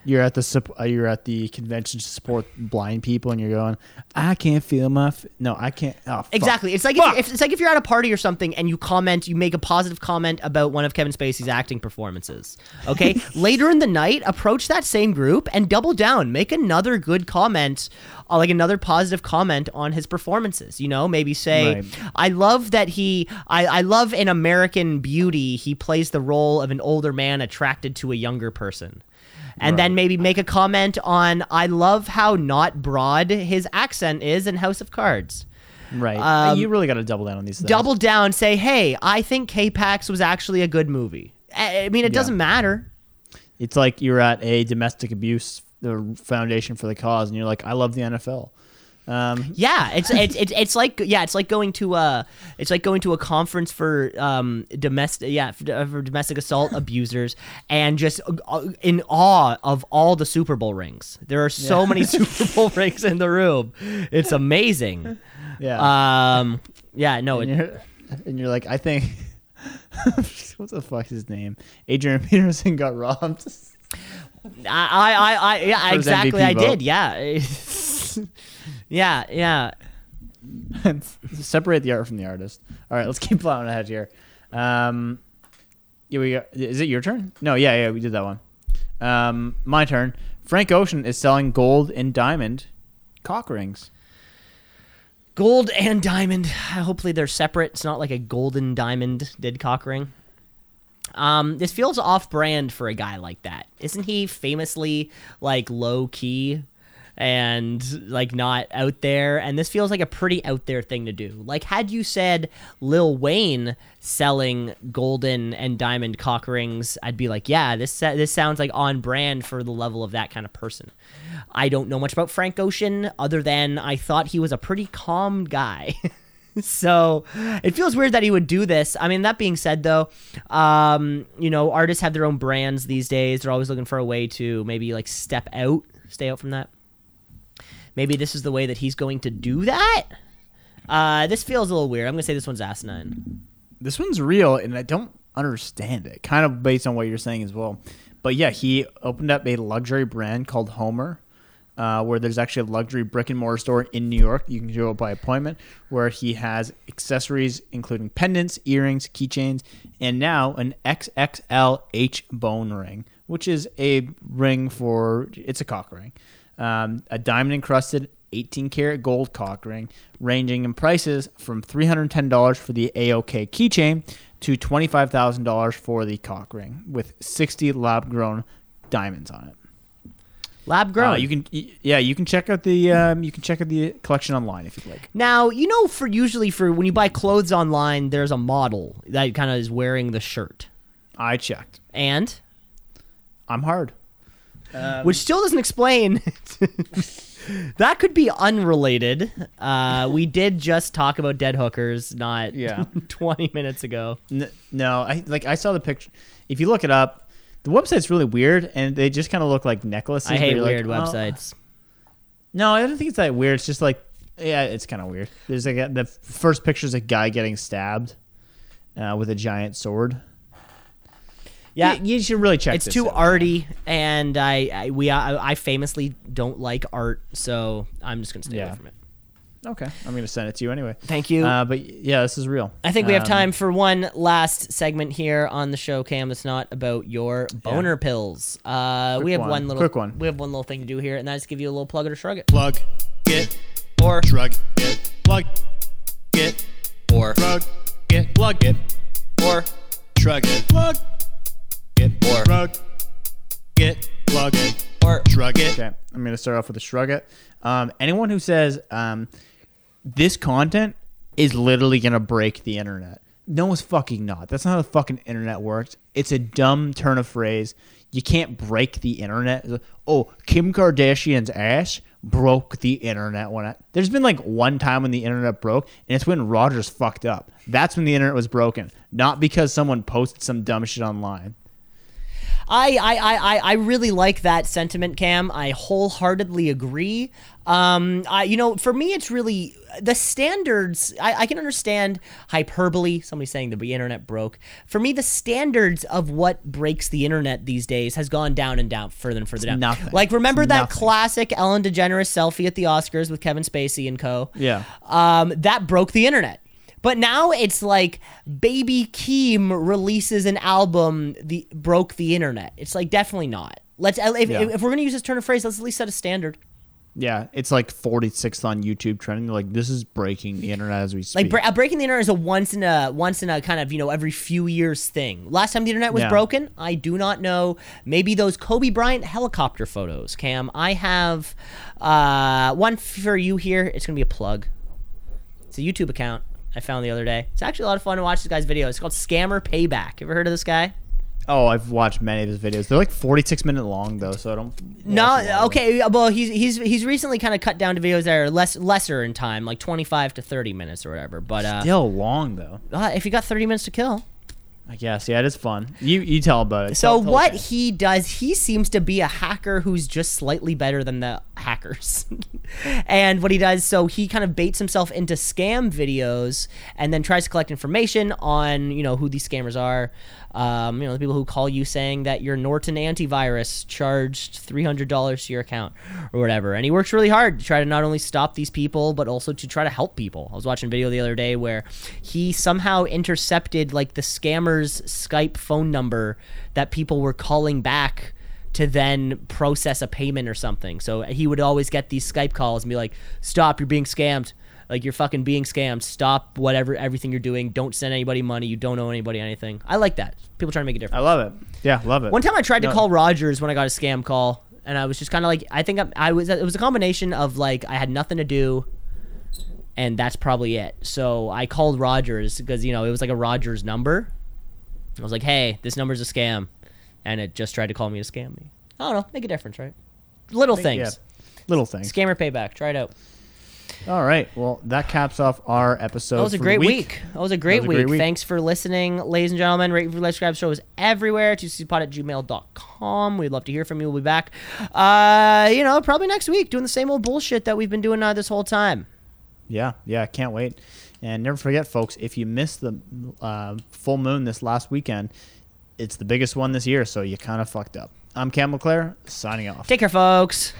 You're at the uh, you're at the convention to support blind people, and you're going, I can't feel my. F- no, I can't. Oh, fuck. Exactly. It's like if, if it's like if you're at a party or something and you comment, you make a positive comment about one of Kevin Spacey's acting performances. Okay. Later in the night, approach that same group and double down. Make another good comment, uh, like another positive comment on his performances. You know, maybe say, Right. "I love that he. I, I love in American Beauty he plays the role of an older man attracted to a younger person." And then maybe make a comment on I love how not broad his accent is in House of Cards Right. Um, you really got to double down on these things. double down, say, "Hey, I think K-Pax was actually a good movie." I mean, it Yeah. doesn't matter. It's like you're at a domestic abuse the foundation for the cause, and you're like, I love the NFL. Um, Yeah, it's it's it's, it's like yeah, it's like going to a it's like going to a conference for um domestic yeah for, uh, for domestic assault abusers and just uh, in awe of all the Super Bowl rings. There are so many Super Bowl rings in the room. It's amazing. yeah. Um, yeah, no, and, it, you're, and you're like, I think. what the fuck is his name? Adrian Peterson got robbed. I, I, I yeah, exactly. I did. Yeah, yeah, yeah. Separate the art from the artist. All right, let's keep plowing ahead here. Um, yeah, we got, is it your turn? No, yeah, yeah, we did that one. Um, my turn. Frank Ocean is selling gold and diamond cock rings. Gold and diamond. Hopefully they're separate. It's not like a golden diamond did cock ring. Um, this feels off-brand for a guy like that. Isn't he famously like low key and like not out there? And this feels like a pretty out there thing to do. Like had you said Lil Wayne selling golden and diamond cock rings, I'd be like, yeah, this this sounds like on brand for the level of that kind of person. I don't know much about Frank Ocean other than I thought he was a pretty calm guy. so it feels weird that he would do this. I mean, that being said, though, um, you know, artists have their own brands these days. They're always looking for a way to maybe like step out, stay out from that. Maybe this is the way that he's going to do that. Uh, this feels a little weird. I'm gonna say this one's asinine. This one's real, and I don't understand it. Kind of based on what you're saying as well. But yeah, he opened up a luxury brand called Homer. uh, where there's actually a luxury brick and mortar store in New York. You can go by appointment, where he has accessories including pendants, earrings, keychains, and now an XXL H bone ring, which is a ring for it's a cock ring, um, a diamond encrusted 18 karat gold cock ring, ranging in prices from $310 for the AOK keychain to $25,000 for the cock ring, with 60 lab grown diamonds on it. Lab grown. Uh, you can, yeah, you can check out the um, you can check out the collection online if you'd like. Now, you know, for usually for when you buy clothes online, there's a model that kind of is wearing the shirt, I checked. and I'm hard. Which still doesn't explain. that could be unrelated. Uh, we did just talk about dead hookers not Yeah. 20 minutes ago. No, I like I saw the picture. If you look it up, the website's really weird, and they just kind of look like necklaces. I hate you're like, weird "Oh." websites. No, I don't think it's that weird. It's just like, yeah, it's kind of weird. There's like a, the first picture is a guy getting stabbed uh, with a giant sword. Yeah. you, you should really check. It's this too out. arty, and I, I we I, I famously don't like art, so I'm just gonna stay Yeah. away from it. Okay, I'm gonna send it to you anyway. Thank you. Uh, but yeah, this is real. I think we have Um, time for one last segment here on the show, Cam. That's not about your boner pills. Uh, we have one. one little Quick one. We have one little thing to do here, and that's give you a little plug or shrug it. Plug it, Or shrug it, plug it, or shrug it, plug it, or shrug it, plug it, Or- shrug it, plug it, or shrug it. Okay, I'm gonna start off with a shrug it. Um, anyone who says um, this content is literally gonna break the internet, no, it's fucking not. That's not how the fucking internet works. It's a dumb turn of phrase. You can't break the internet. Oh, Kim Kardashian's ass broke the internet when I, there's been like one time when the internet broke, and it's when Rogers fucked up. That's when the internet was broken, not because someone posted some dumb shit online. I, I, I, I- really like that sentiment, Cam. I wholeheartedly agree. Um, I, you know, for me, it's really the standards. I, I can understand hyperbole. Somebody saying the internet broke. For me, the standards of what breaks the internet these days has gone down and down, further and further down. nothing. Like, remember It's that nothing. classic Ellen DeGeneres selfie at the Oscars with Kevin Spacey and co. Yeah. Um, that broke the internet. But now it's like Baby Keem releases an album the broke the internet. It's like definitely not. Let's if, Yeah. if we're gonna use this turn of phrase, let's at least set a standard. Yeah, it's like 46th on YouTube trending. Like, this is breaking the internet as we speak. Like bre- uh, breaking the internet is a once in a once in a kind of you know every few years thing. Last time the internet was Yeah. broken, I do not know. Maybe those Kobe Bryant helicopter photos. Cam, I have uh, one for you here. It's gonna be a plug. It's a YouTube account I found the other day. It's actually a lot of fun to watch this guy's videos. It's called Scammer Payback. You ever heard of this guy? oh, I've watched many of his videos. They're like 46 minute long though, so I don't. No, okay. Well, he's he's he's recently kind of cut down to videos that are less lesser in time, like twenty five to thirty minutes or whatever. But uh, Still long though. uh, if you got thirty minutes to kill, I guess. Yeah, it is fun. You you tell about it. So Tell- tell what he does, he seems to be a hacker who's just slightly better than the hackers. and what he does, so he kind of baits himself into scam videos and then tries to collect information on, you know, who these scammers are. Um, you know, the people who call you saying that your Norton antivirus charged $300 to your account or whatever. And he works really hard to try to not only stop these people, but also to try to help people. I was watching a video the other day where he somehow intercepted like the scammer's Skype phone number that people were calling back to then process a payment or something. So he would always get these Skype calls and be like, "Stop, you're being scammed. Like you're fucking being scammed. Stop whatever everything you're doing. Don't send anybody money. You don't owe anybody anything." I like that. People trying to make a difference. I love it. Yeah, love it. One time I tried to call Rogers when I got a scam call, and I was just kind of like, I think I, I was. It was a combination of like I had nothing to do, and that's probably it. So I called Rogers because you know it was like a Rogers number. I was like, hey, this number's a scam, and it just tried to call me to scam me. I don't know, make a difference, right? Little things. Yeah. Little things. Scammer payback. Try it out. All right. Well, that caps off our episode. That was a for great week. That was a great, was a week. great week. Thanks for listening, ladies and gentlemen. Rate, review, subscribe. Show is everywhere. TCPod at gmail.com. We'd love to hear from you. We'll be back, uh, you know, probably next week doing the same old bullshit that we've been doing uh, this whole time. Yeah, yeah, can't wait. And never forget, folks, if you missed the uh, full moon this last weekend, it's the biggest one this year, so you kind of fucked up. I'm Cam LeClaire, signing off. Take care, folks.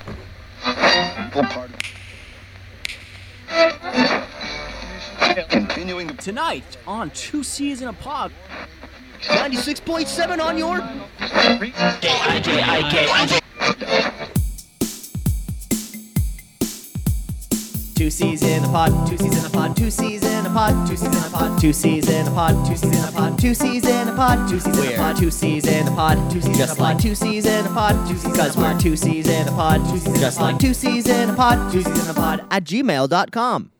Continuing tonight on Two C's in a Pod. 96.7 on your. Two C's in a pod, two C's in a pod, two C's in a pod, two C's in a pod, two C's in a pod, two C's in a pod, two C's in a pod, two C's in a pod, two C's in a pod, two C's just like two C's in a pod, two C's because we're two C's in a pod, two C's just like two C's in a pod, two C's in a pod at gmail.com.